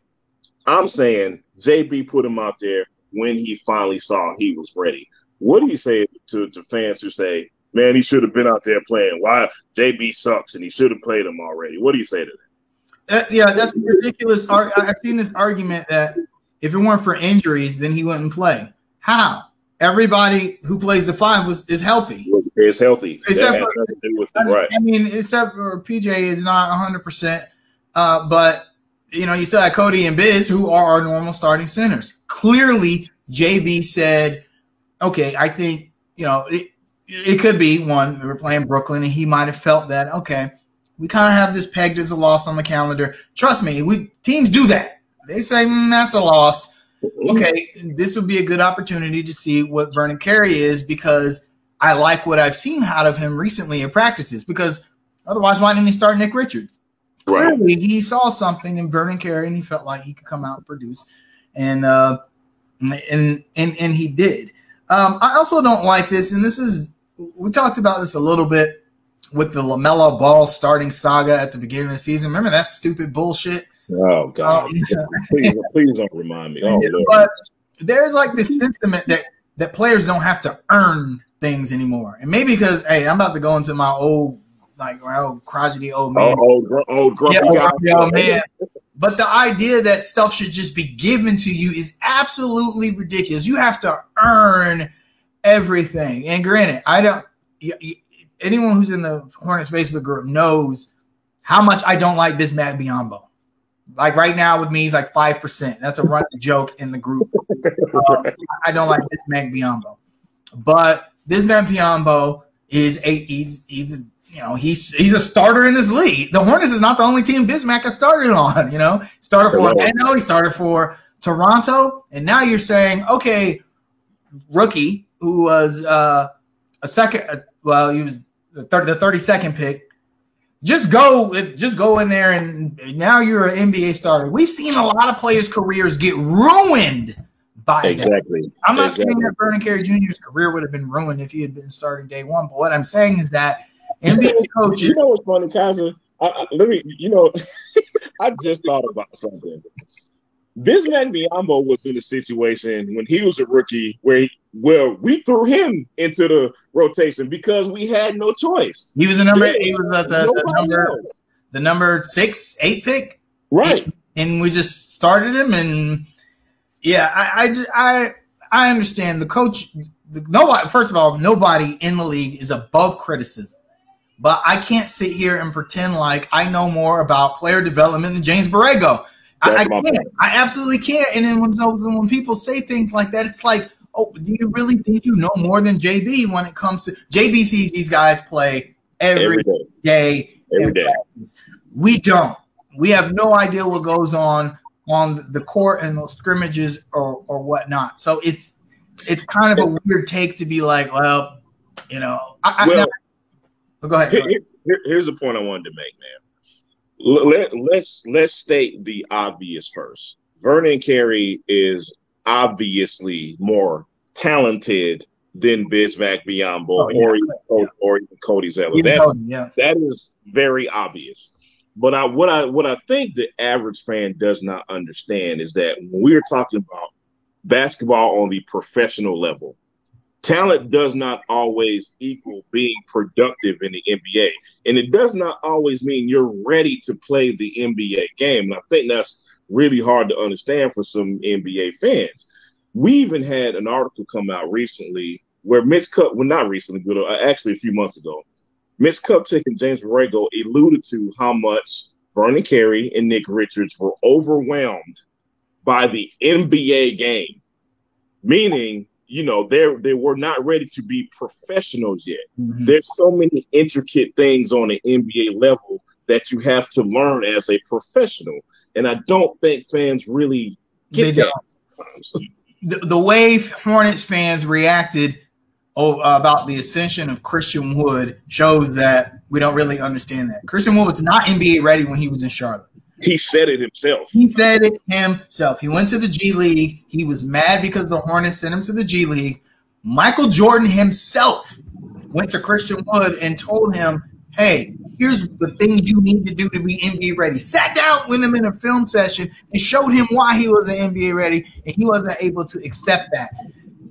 I'm saying JB put him out there when he finally saw he was ready. What do you say to, to fans who say, man, he should have been out there playing? Why JB sucks and he should have played him already? What do you say to that? Uh, yeah, that's ridiculous. I've seen this argument that if it weren't for injuries, then he wouldn't play. How? Everybody who plays the five was is healthy. Is healthy. Except for, I, right. I mean, except for PJ is not 100. Uh, percent But you know, you still have Cody and Biz, who are our normal starting centers. Clearly, JB said, okay, I think, you know, it, it could be one, we were playing Brooklyn, and he might have felt that, okay, we kind of have this pegged as a loss on the calendar. Trust me, we teams do that. They say mm, that's a loss. Okay, this would be a good opportunity to see what Vernon Carey is because I like what I've seen out of him recently in practices. Because otherwise, why didn't he start Nick Richards? Clearly, he saw something in Vernon Carey, and he felt like he could come out and produce, and uh, and and and he did. Um, I also don't like this, and this is we talked about this a little bit with the LaMelo Ball starting saga at the beginning of the season. Remember that stupid bullshit? Oh God! Um, please, please don't remind me. Oh, but there's like this sentiment that that players don't have to earn things anymore, and maybe because hey, I'm about to go into my old like old crotchety old man. Oh, old, old grumpy yeah, guy. Old man. But the idea that stuff should just be given to you is absolutely ridiculous. You have to earn everything. And granted, I don't. Anyone who's in the Hornets Facebook group knows how much I don't like Bismack Biyombo. like right now with me, he's like five percent. That's a running joke in the group. Um, I don't like Bismack Biyombo, but Bismack Biyombo is a he's he's you know he's he's a starter in this league. The Hornets is not the only team Bismack has started on. You know, started for Orlando, he started for Toronto, and now you're saying, okay, rookie who was uh, a second, uh, well, he was the, 30, the 32nd pick just go just go in there and now you're an NBA starter. We've seen a lot of players' careers get ruined by exactly. That. I'm not exactly. saying that Vernon Carey Jr.'s career would have been ruined if he had been starting day one, but what I'm saying is that NBA coaches. You know what's funny, Kaiser? I, I, let me. You know, I just thought about something. Bismack Biyombo was in a situation when he was a rookie where he, well, we threw him into the rotation because we had no choice. He was the number. He was the, the, the number. Else. The number six, eight pick. Right. And, and, we just started him, and yeah, I, I, I, I understand the coach. Nobody. First of all, nobody in the league is above criticism. But I can't sit here and pretend like I know more about player development than James Borrego. I, I, can't. I absolutely can't. And then when when people say things like that, it's like, oh, do you really think you know more than JB when it comes to JB sees these guys play every, every day. day every day. Practice. We don't. We have no idea what goes on on the court and those scrimmages or or whatnot. So it's it's kind of a weird take to be like, well, you know, I, well, I, go ahead. Go ahead. Here, here's the point I wanted to make, man let, let's let's state the obvious first. Vernon Carey is obviously more talented than Bismack Biyombo oh, yeah. or, even, or even Cody Zeller. That's, yeah. That is very obvious. But I, what I what I think the average fan does not understand is that when we're talking about basketball on the professional level, talent does not always equal being productive in the NBA. And it does not always mean you're ready to play the NBA game. And I think that's really hard to understand for some NBA fans. We even had an article come out recently where Mitch Cup, well, not recently, but uh, actually a few months ago, Mitch Kupchak and James Borrego alluded to how much Vernon Carey and Nick Richards were overwhelmed by the NBA game, meaning you know they're they were not ready to be professionals yet. Mm-hmm. there's so many intricate things on an nba level that you have to learn as a professional. And i don't think fans really get they that the, the way hornets fans reacted oh, about the ascension of christian wood shows that we don't really understand that. Christian wood was not nba ready when he was in charlotte he said it himself. He said it himself. He went to the G League. He was mad because the Hornets sent him to the G League. Michael Jordan himself went to Christian Wood and told him, hey, here's the things you need to do to be NBA ready. Sat down with him in a film session and showed him why he was an NBA ready, and he wasn't able to accept that.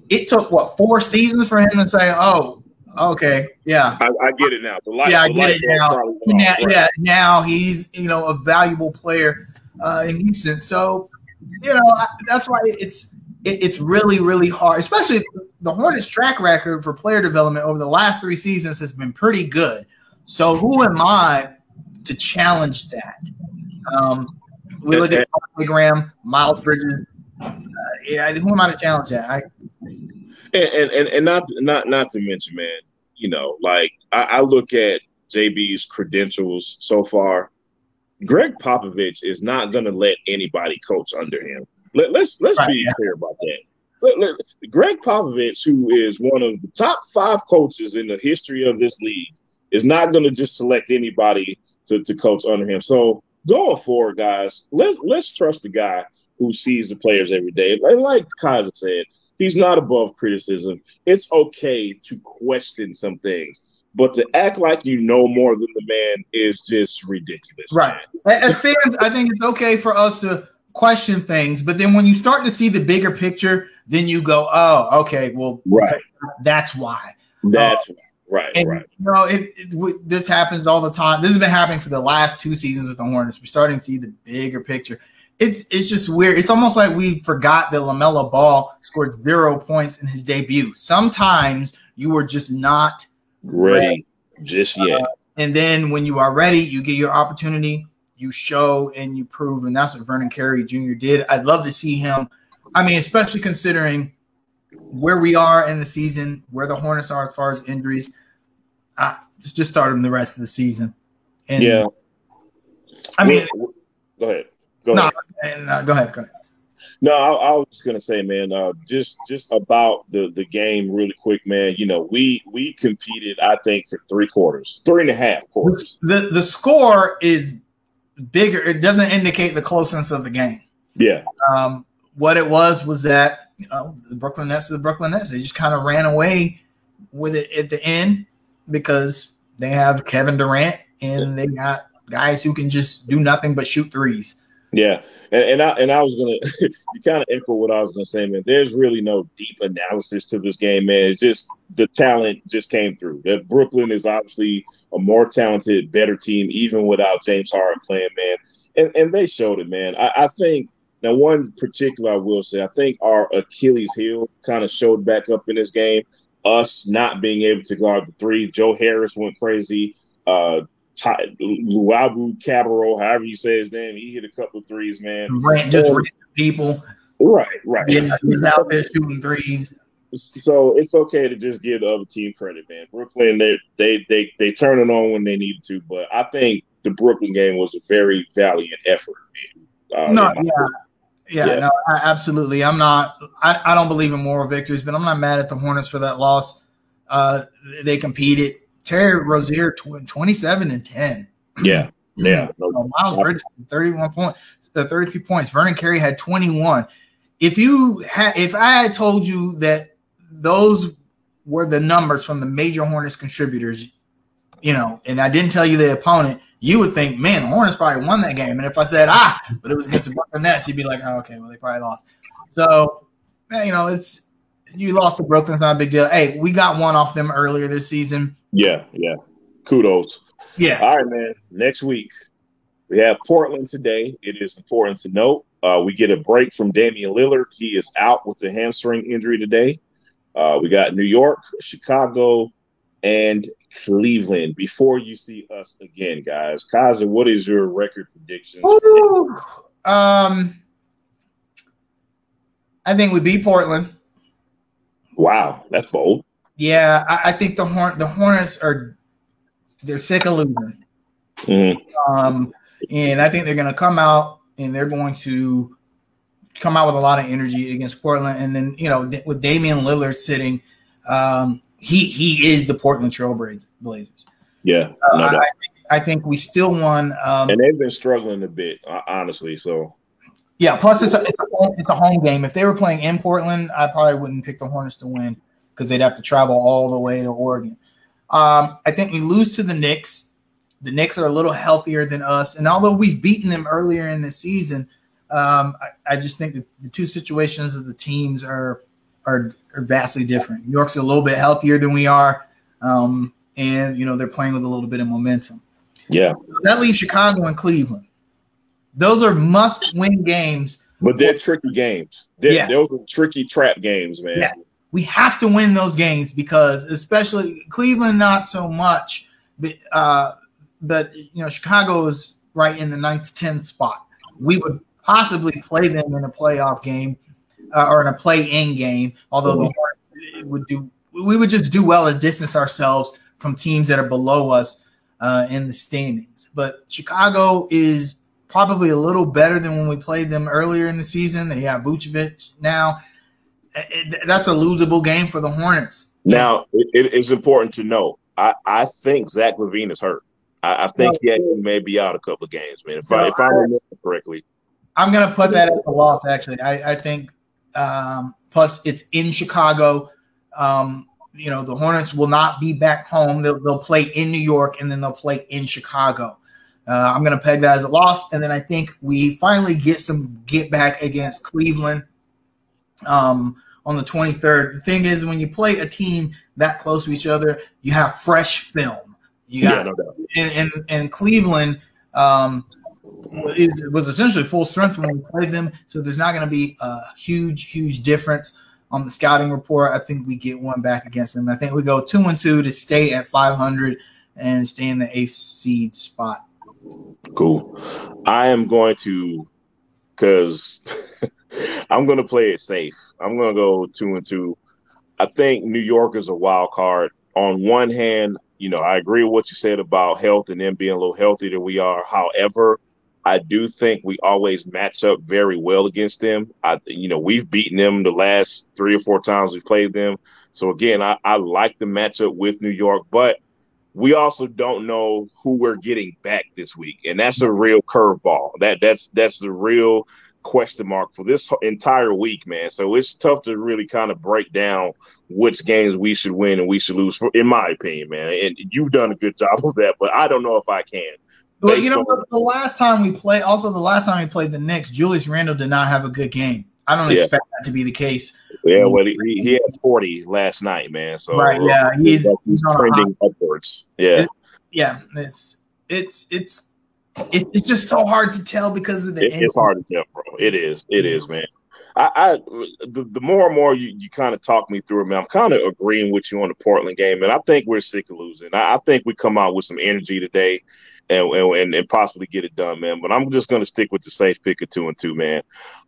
It took what four seasons for him to say, "Oh, Okay, yeah, I, I get it now. The light, yeah, I get it now. now right. Yeah, now he's you know a valuable player uh, in Houston. So you know I, that's why it's it, it's really really hard, especially the Hornets' track record for player development over the last three seasons has been pretty good. So who am I to challenge that? Um, we look at Graham, Miles Bridges. Uh, yeah, who am I to challenge that? I, and, and and not not not to mention, man, you know, like I, I look at JB's credentials so far. Gregg Popovich is not going to let anybody coach under him. Let, us let's, let's right, be yeah. clear about that. Let, let, Gregg Popovich, who is one of the top five coaches in the history of this league, is not going to just select anybody to, to coach under him. So going forward, guys, let's let's trust the guy who sees the players every day. Like, like Kaiser said, he's not above criticism. It's okay to question some things, but to act like you know more than the man is just ridiculous. Right. Man. As fans, I think it's okay for us to question things, but then when you start to see the bigger picture, then you go, "Oh, okay, well, right. that's why." That's uh, Right, and, right. You know, it, it, this happens all the time. This has been happening for the last two seasons with the Hornets. We're starting to see the bigger picture it's it's just weird. It's almost like we forgot that LaMelo Ball scored zero points in his debut. Sometimes you are just not ready, ready. just yet. Uh, and then when you are ready, you get your opportunity. you show and you prove, and that's what Vernon Carey Jr. did. I'd love to see him. I mean, especially considering where we are in the season, where the Hornets are as far as injuries. I just just start him the rest of the season. And yeah, I mean, go ahead. Go no, ahead. And, uh, go ahead. Go ahead. No, I, I, was just gonna say, man, uh, just just about the the game, really quick, man. You know, we we competed, I think, for three quarters, three and a half quarters. The the score is bigger. It doesn't indicate the closeness of the game. Yeah. Um, what it was was that you know, the Brooklyn Nets, the Brooklyn Nets, they just kind of ran away with it at the end because they have Kevin Durant and they got guys who can just do nothing but shoot threes. Yeah, and, and I and I was gonna you kind of echo what I was gonna say, man. There's really no deep analysis to this game, man. It's just the talent just came through. That Brooklyn is obviously a more talented, better team, even without James Harden playing, man. And and they showed it, man. I, I think now one particular I will say, I think our Achilles heel kind of showed back up in this game. Us not being able to guard the three. Joe Harris went crazy. Uh, Ty, Luwawu-Cabarrot, however you say his name, he hit a couple threes, man. Rant, just um, people. Right, right. Yeah, he's out there shooting threes. So it's okay to just give the other team credit, man. Brooklyn, they they they they turn it on when they need to, but I think the Brooklyn game was a very valiant effort. Uh, no, yeah. yeah. Yeah, no, I, absolutely. I'm not. I, I don't believe in moral victories, but I'm not mad at the Hornets for that loss. Uh, they competed Terry Rozier, tw- 27 and 10. Yeah. Yeah. No, Miles Bridges, 31 points, the 33 points. Vernon Carey had 21. If you had, if I had told you that those were the numbers from the major Hornets contributors, you know, and I didn't tell you the opponent, you would think, man, the Hornets probably won that game. And if I said, ah, but it was against the Brooklyn Nets, you'd be like, oh, okay, well, they probably lost. So, you know, it's you lost to Brooklyn, it's not a big deal. Hey, we got one off them earlier this season. Yeah, yeah. Kudos. Yeah. All right, man. Next week we have Portland today. It is important to note uh, we get a break from Damian Lillard. He is out with a hamstring injury today. Uh, we got New York, Chicago, and Cleveland. Before you see us again, guys, Kaiser, what is your record prediction? Um, I think we beat Portland. Wow, that's bold. Yeah, I, I think the Horn the Hornets are they're sick of losing. Mm-hmm. Um, and I think they're going to come out and they're going to come out with a lot of energy against Portland. And then you know with Damian Lillard sitting, um, he he is the Portland Trailblazers. Yeah, no uh, I, I, think we still won. Um, and they've been struggling a bit, honestly. So yeah, plus it's a, it's a, home, it's a home game. If they were playing in Portland, I probably wouldn't pick the Hornets to win because they'd have to travel all the way to Oregon. Um, I think we lose to the Knicks. The Knicks are a little healthier than us, and although we've beaten them earlier in the season, um, I, I, just think that the two situations of the teams are, are are vastly different. New York's a little bit healthier than we are, um, and you know they're playing with a little bit of momentum. Yeah, that leaves Chicago and Cleveland. Those are must-win games. But they're tricky games. They're, yeah. Those are tricky trap games, man. Yeah. We have to win those games because, especially Cleveland, not so much. But, uh, but you know, Chicago is right in the ninth, tenth spot. We would possibly play them in a playoff game uh, or in a play-in game. Although the Hornets would do, we would just do well to distance ourselves from teams that are below us uh, in the standings. But Chicago is probably a little better than when we played them earlier in the season. They have Vucevic now. It, that's a losable game for the Hornets. Now, it, it's important to know. I, I think Zach LaVine is hurt. I, I think he actually may be out a couple of games, man. If, so I, if I remember correctly, I'm going to put that as a loss. Actually, I, I think. Um, plus, it's in Chicago. Um, you know, the Hornets will not be back home. They'll, they'll play in New York and then they'll play in Chicago. Uh, I'm going to peg that as a loss, and then I think we finally get some get back against Cleveland um, on the 23rd. The thing is, when you play a team that close to each other, you have fresh film. You got yeah, no and, and, and Cleveland um, was essentially full strength when we played them, so there's not going to be a huge, huge difference on the scouting report. I think we get one back against them. I think we go two and two to stay at 500 and stay in the eighth seed spot. Cool. I am going to, because I'm going to play it safe. I'm going to go two and two. I think New York is a wild card. On one hand, you know, I agree with what you said about health and them being a little healthier than we are. However, I do think we always match up very well against them. I, you know, we've beaten them the last three or four times we've played them. So again, I, I like the matchup with New York, but we also don't know who we're getting back this week, and that's a real curveball. That that's that's the real question mark for this entire week, man. So it's tough to really kind of break down which games we should win and we should lose, for, in my opinion, man. And you've done a good job of that, but I don't know if I can. But you know, on- the last time we played, also the last time we played the Knicks, Julius Randle did not have a good game. I don't yeah. expect that to be the case. Yeah, well, he, he had 40 last night, man. So right, uh, yeah, he's, he's trending upwards. Yeah, it, yeah, it's it's it's it's just so hard to tell because of the. It, it's hard to tell, bro. It is. It is, man. I, I the, the more and more you, you kind of talk me through it, man, I'm kind of agreeing with you on the Portland game, and I think we're sick of losing. I, I think we come out with some energy today and, and and possibly get it done, man. But I'm just gonna stick with the Saints pick of two and two, man.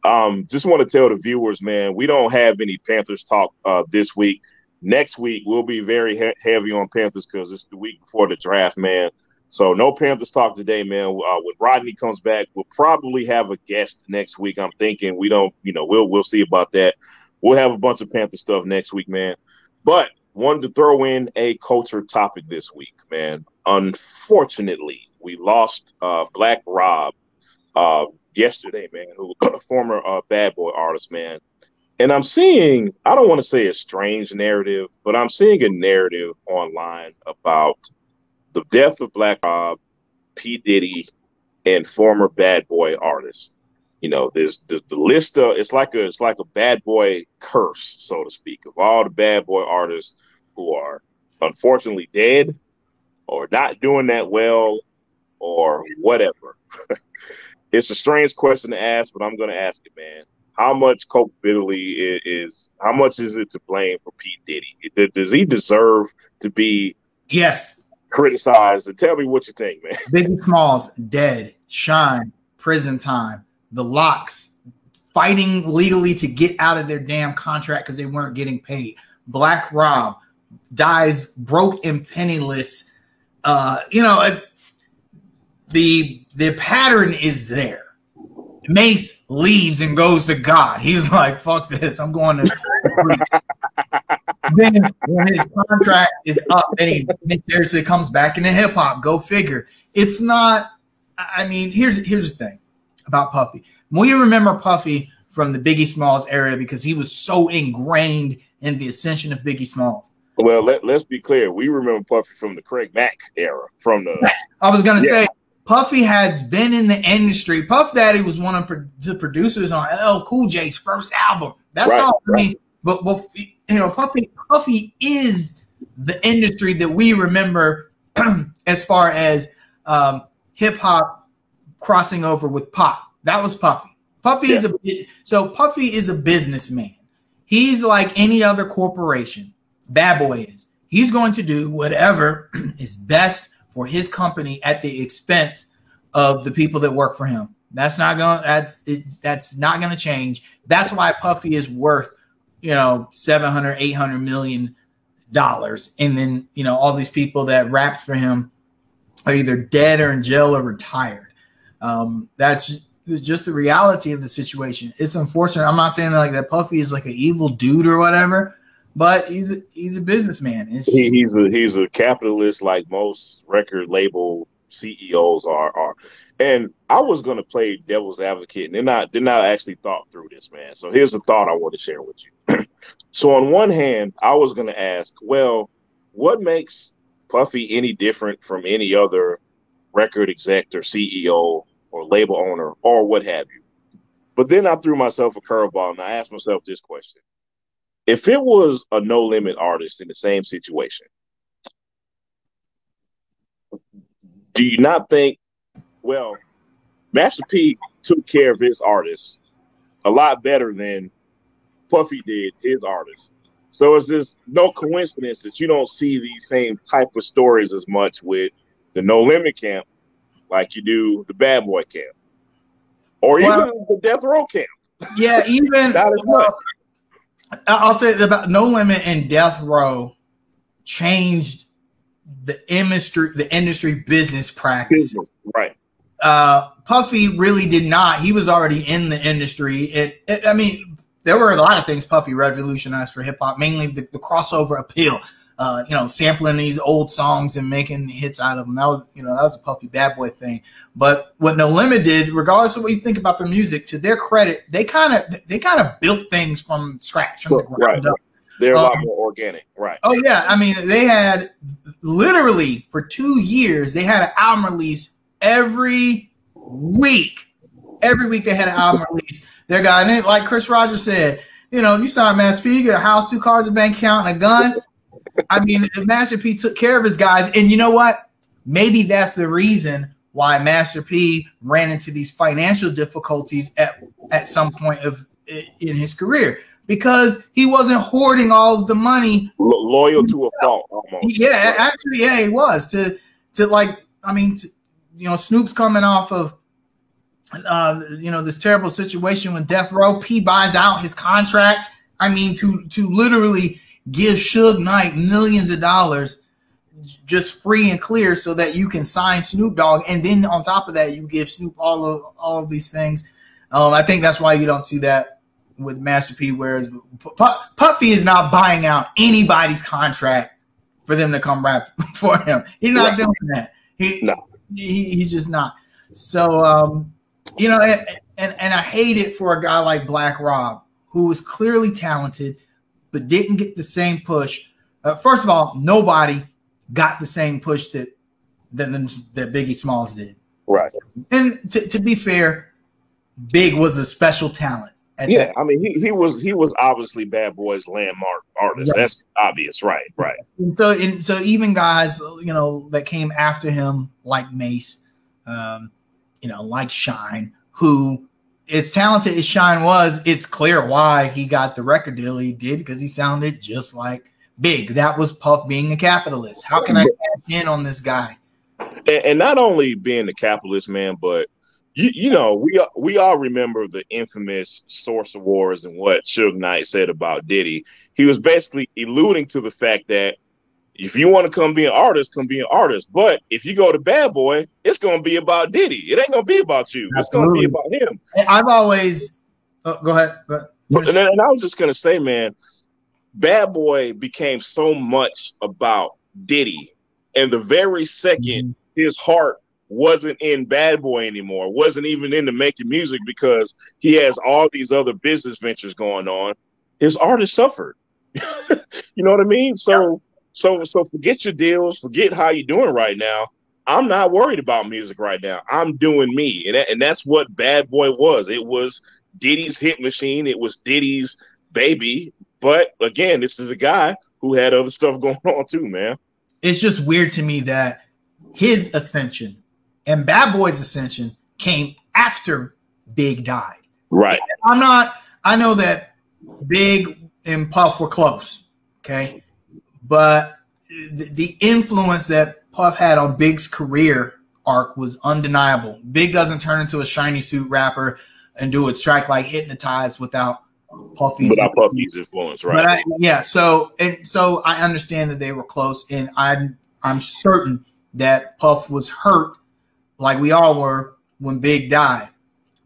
Um, just want to tell the viewers, man, we don't have any Panthers talk uh, this week. Next week we'll be very he- heavy on Panthers because it's the week before the draft, man. So no Panthers talk today, man. Uh, when Rodney comes back, we'll probably have a guest next week. I'm thinking we don't, you know, we'll we'll see about that. We'll have a bunch of Panther stuff next week, man. But wanted to throw in a culture topic this week, man. Unfortunately, we lost uh, Black Rob uh, yesterday, man, who a former uh, bad boy artist, man. And I'm seeing, I don't want to say a strange narrative, but I'm seeing a narrative online about the death of Black Rob, P. Diddy, and former bad boy artists. You know, there's the, the list of it's like a it's like a bad boy curse, so to speak, of all the bad boy artists who are unfortunately dead or not doing that well or whatever? it's a strange question to ask, but I'm going to ask it, man. How much culpability is, is, how much is it to blame for P. Diddy? Does he deserve to be yes criticized? And tell me what you think, man. Biggie Smalls dead, Shyne prison time, the LOX fighting legally to get out of their damn contract because they weren't getting paid. Black Rob dies broke and penniless. Uh, you know, the the pattern is there. Mase leaves and goes to God. He's like, "Fuck this! I'm going to." then when his contract is up, then he seriously comes back into hip hop. Go figure. It's not. I mean, here's here's the thing about Puffy. We remember Puffy from the Biggie Smalls era because he was so ingrained in the ascension of Biggie Smalls. Well, let, us be clear. We remember Puffy from the Craig Mack era. From the I was gonna yeah. say Puffy has been in the industry. Puff Daddy was one of the producers on LL Cool J's first album. That's right, all. I mean, but, but you know, Puffy Puffy is the industry that we remember as far as um, hip hop crossing over with pop. That was Puffy. Puffy yeah. is a so Puffy is a businessman. He's like any other corporation. Bad Boy is. He's going to do whatever is best for his company at the expense of the people that work for him. That's not going. That's it, that's not going to change. That's why Puffy is worth, you know, 700, 800 million dollars, and then you know all these people that raps for him are either dead or in jail or retired. Um, that's just the reality of the situation. It's unfortunate. I'm not saying that like that Puffy is like an evil dude or whatever, but he's a, he's a businessman. He, he's a he's a capitalist like most record label CEOs are are. And I was gonna play devil's advocate, and then I did not actually thought through this, man. So here's a thought I want to share with you. so on one hand, I was gonna ask, well, what makes Puffy any different from any other record exec or CEO or label owner or what have you? But then I threw myself a curveball and I asked myself this question if it was a no limit artist in the same situation, do you not think, well, Master P took care of his artists a lot better than Puffy did his artists. So it's just no coincidence that you don't see these same type of stories as much with the No Limit Camp like you do the bad boy camp, or well, even the death row camp. Yeah, even well, I'll say about No Limit and Death Row changed the industry, the industry business practice. Business, right. Uh, Puffy really did not. He was already in the industry. It, it I mean, there were a lot of things Puffy revolutionized for hip hop, mainly the, the crossover appeal uh, you know, sampling these old songs and making hits out of them. That was, you know, that was a Puffy Bad Boy thing. But what No Limit did, regardless of what you think about their music, to their credit, they kind of they kind of built things from scratch, from the ground right. up. They're a um, lot more organic, right? Oh yeah, I mean, they had literally for two years they had an album release every week. Every week they had an album release. Their guy, and it, like Chris Rogers said, you know, you sign Master P, you get a house, two cars, a bank account, and a gun. I mean, Master P took care of his guys, and you know what? Maybe that's the reason why Master P ran into these financial difficulties at at some point of in his career because he wasn't hoarding all of the money. loyal to a fault, almost. Yeah, actually, yeah, he was to to like. I mean, to, you know, Snoop's coming off of. Uh, you know this terrible situation with Death Row. P buys out his contract. I mean, to to literally give Suge Knight millions of dollars just free and clear so that you can sign Snoop Dogg, and then on top of that, you give Snoop all of all of these things. Um, I think that's why you don't see that with Master P. Whereas Puffy is not buying out anybody's contract for them to come rap for him. He's not doing that. He, no. he he's just not. So um, you know, and, and and I hate it for a guy like Black Rob, who is clearly talented but didn't get the same push. Uh, first of all, nobody got the same push that that, that Biggie Smalls did. Right. And to, to be fair, Big was a special talent. yeah, that. I mean, he, he was he was obviously Bad Boy's landmark artist. Right. That's obvious, right? Right. And so, and so even guys, you know, that came after him, like Mase, um, you know, like Shyne, who as talented as Shyne was, it's clear why he got the record deal he did because he sounded just like Big. That was Puff being a capitalist. How can I cash in on this guy? And, and not only being a capitalist, man, but you, you know, we we all remember the infamous Source Awards and what Suge Knight said about Diddy. He was basically alluding to the fact that if you want to come be an artist, come be an artist. But if you go to Bad Boy, it's going to be about Diddy. It ain't going to be about you. Absolutely. It's going to be about him. I've always oh, go ahead. Go ahead. But, and, and I was just going to say, man, Bad Boy became so much about Diddy, and the very 2nd mm-hmm. his heart wasn't in Bad Boy anymore, wasn't even into making music because he has all these other business ventures going on. His artist suffered. you know what I mean? So so so forget your deals, forget how you're doing right now. I'm not worried about music right now. I'm doing me, and that, and that's what Bad Boy was. It was Diddy's hit machine. It was Diddy's baby. But again, this is a guy who had other stuff going on too, man. It's just weird to me that his ascension and Bad Boy's ascension came after Big died. Right. And I'm not. I know that Big and Puff were close. Okay but the influence that Puff had on Big's career arc was undeniable. Big doesn't turn into a shiny suit rapper and do a track like Hypnotize without Puffy's without Puffy's influence, right? But I, yeah, so and so I understand that they were close, and I'm I'm certain that Puff was hurt, like we all were when Big died.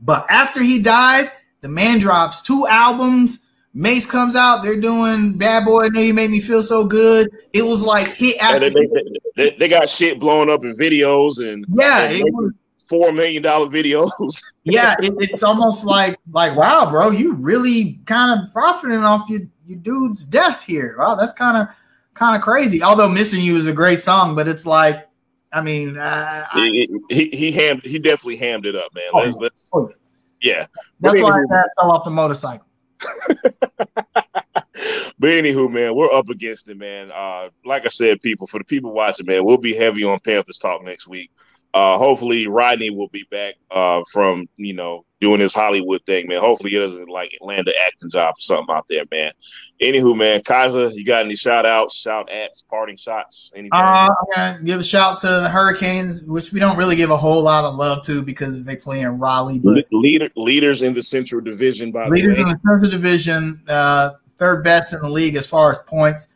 But after he died, the man drops two albums Mase comes out, they're doing Bad Boy. I know you made me feel so good. It was like hit after. They, they, they, got shit blown up in videos and yeah, and it was four million dollar videos. yeah, it, it's almost like like wow, bro, you really kind of profiting off your your dude's death here. Wow, that's kind of kind of crazy. Although "Missing You" is a great song, but it's like, I mean, uh, he, he he hammed he definitely hammed it up, man. Oh, let's, let's, oh, yeah, that's why I fell off the motorcycle. but anywho, man, we're up against it, man. Uh, like I said, people, for the people watching, man, we'll be heavy on Panthers talk next week. Uh, hopefully Rodney will be back uh, from you know doing his Hollywood thing, man. Hopefully he doesn't like land an acting job or something out there, man. Anywho, man, Kaiser, you got any shout outs, shout ats, parting shots? Anything? Uh, I'm gonna give a shout to the Hurricanes, which we don't really give a whole lot of love to because they play in Raleigh. But Leader, leaders in the Central Division, by leaders the way. in the Central Division, uh, third best in the league as far as points.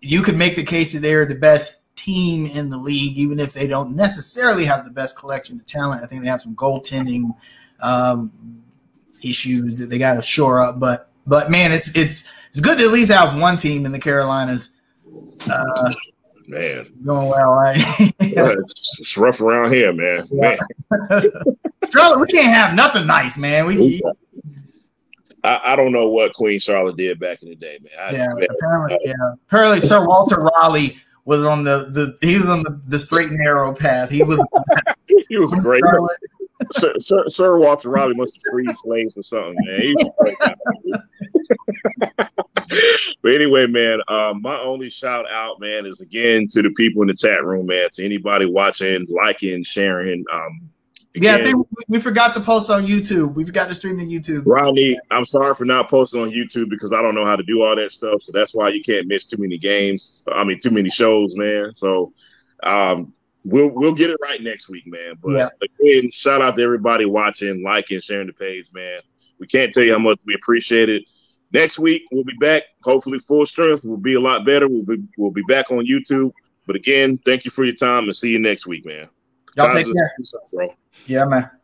You could make the case that they're the best team in the league, even if they don't necessarily have the best collection of talent. I think they have some goaltending um, issues that they got to shore up. But but man, it's it's it's good to at least have one team in the Carolinas. Uh, man, going well. Right? yeah, it's, it's, rough around here, man. Yeah. man. Charlotte, we can't have nothing nice, man. We. I, I, don't know what Queen Charlotte did back in the day, man. I, yeah, man, apparently, yeah. Apparently, Sir Walter Raleigh was on the, the he was on the, the straight and narrow path. He was he was a great Sir, Sir, Sir, Walter Raleigh must have freed slaves or something, man. but anyway, man, uh, my only shout out, man, is again to the people in the chat room, man, to anybody watching, liking, sharing, um, yeah, I think we forgot to post on YouTube. We forgot to stream on YouTube. Ronnie, I'm sorry for not posting on YouTube because I don't know how to do all that stuff. So that's why you can't miss too many games. I mean, too many shows, man. So um, we'll we'll get it right next week, man. But yeah. again, shout out to everybody watching, liking, sharing the page, man. We can't tell you how much we appreciate it. Next week we'll be back, hopefully full strength. We'll be a lot better. We'll be we'll be back on YouTube. But again, thank you for your time and see you next week, man. Y'all take care. Bro. Yeah, man.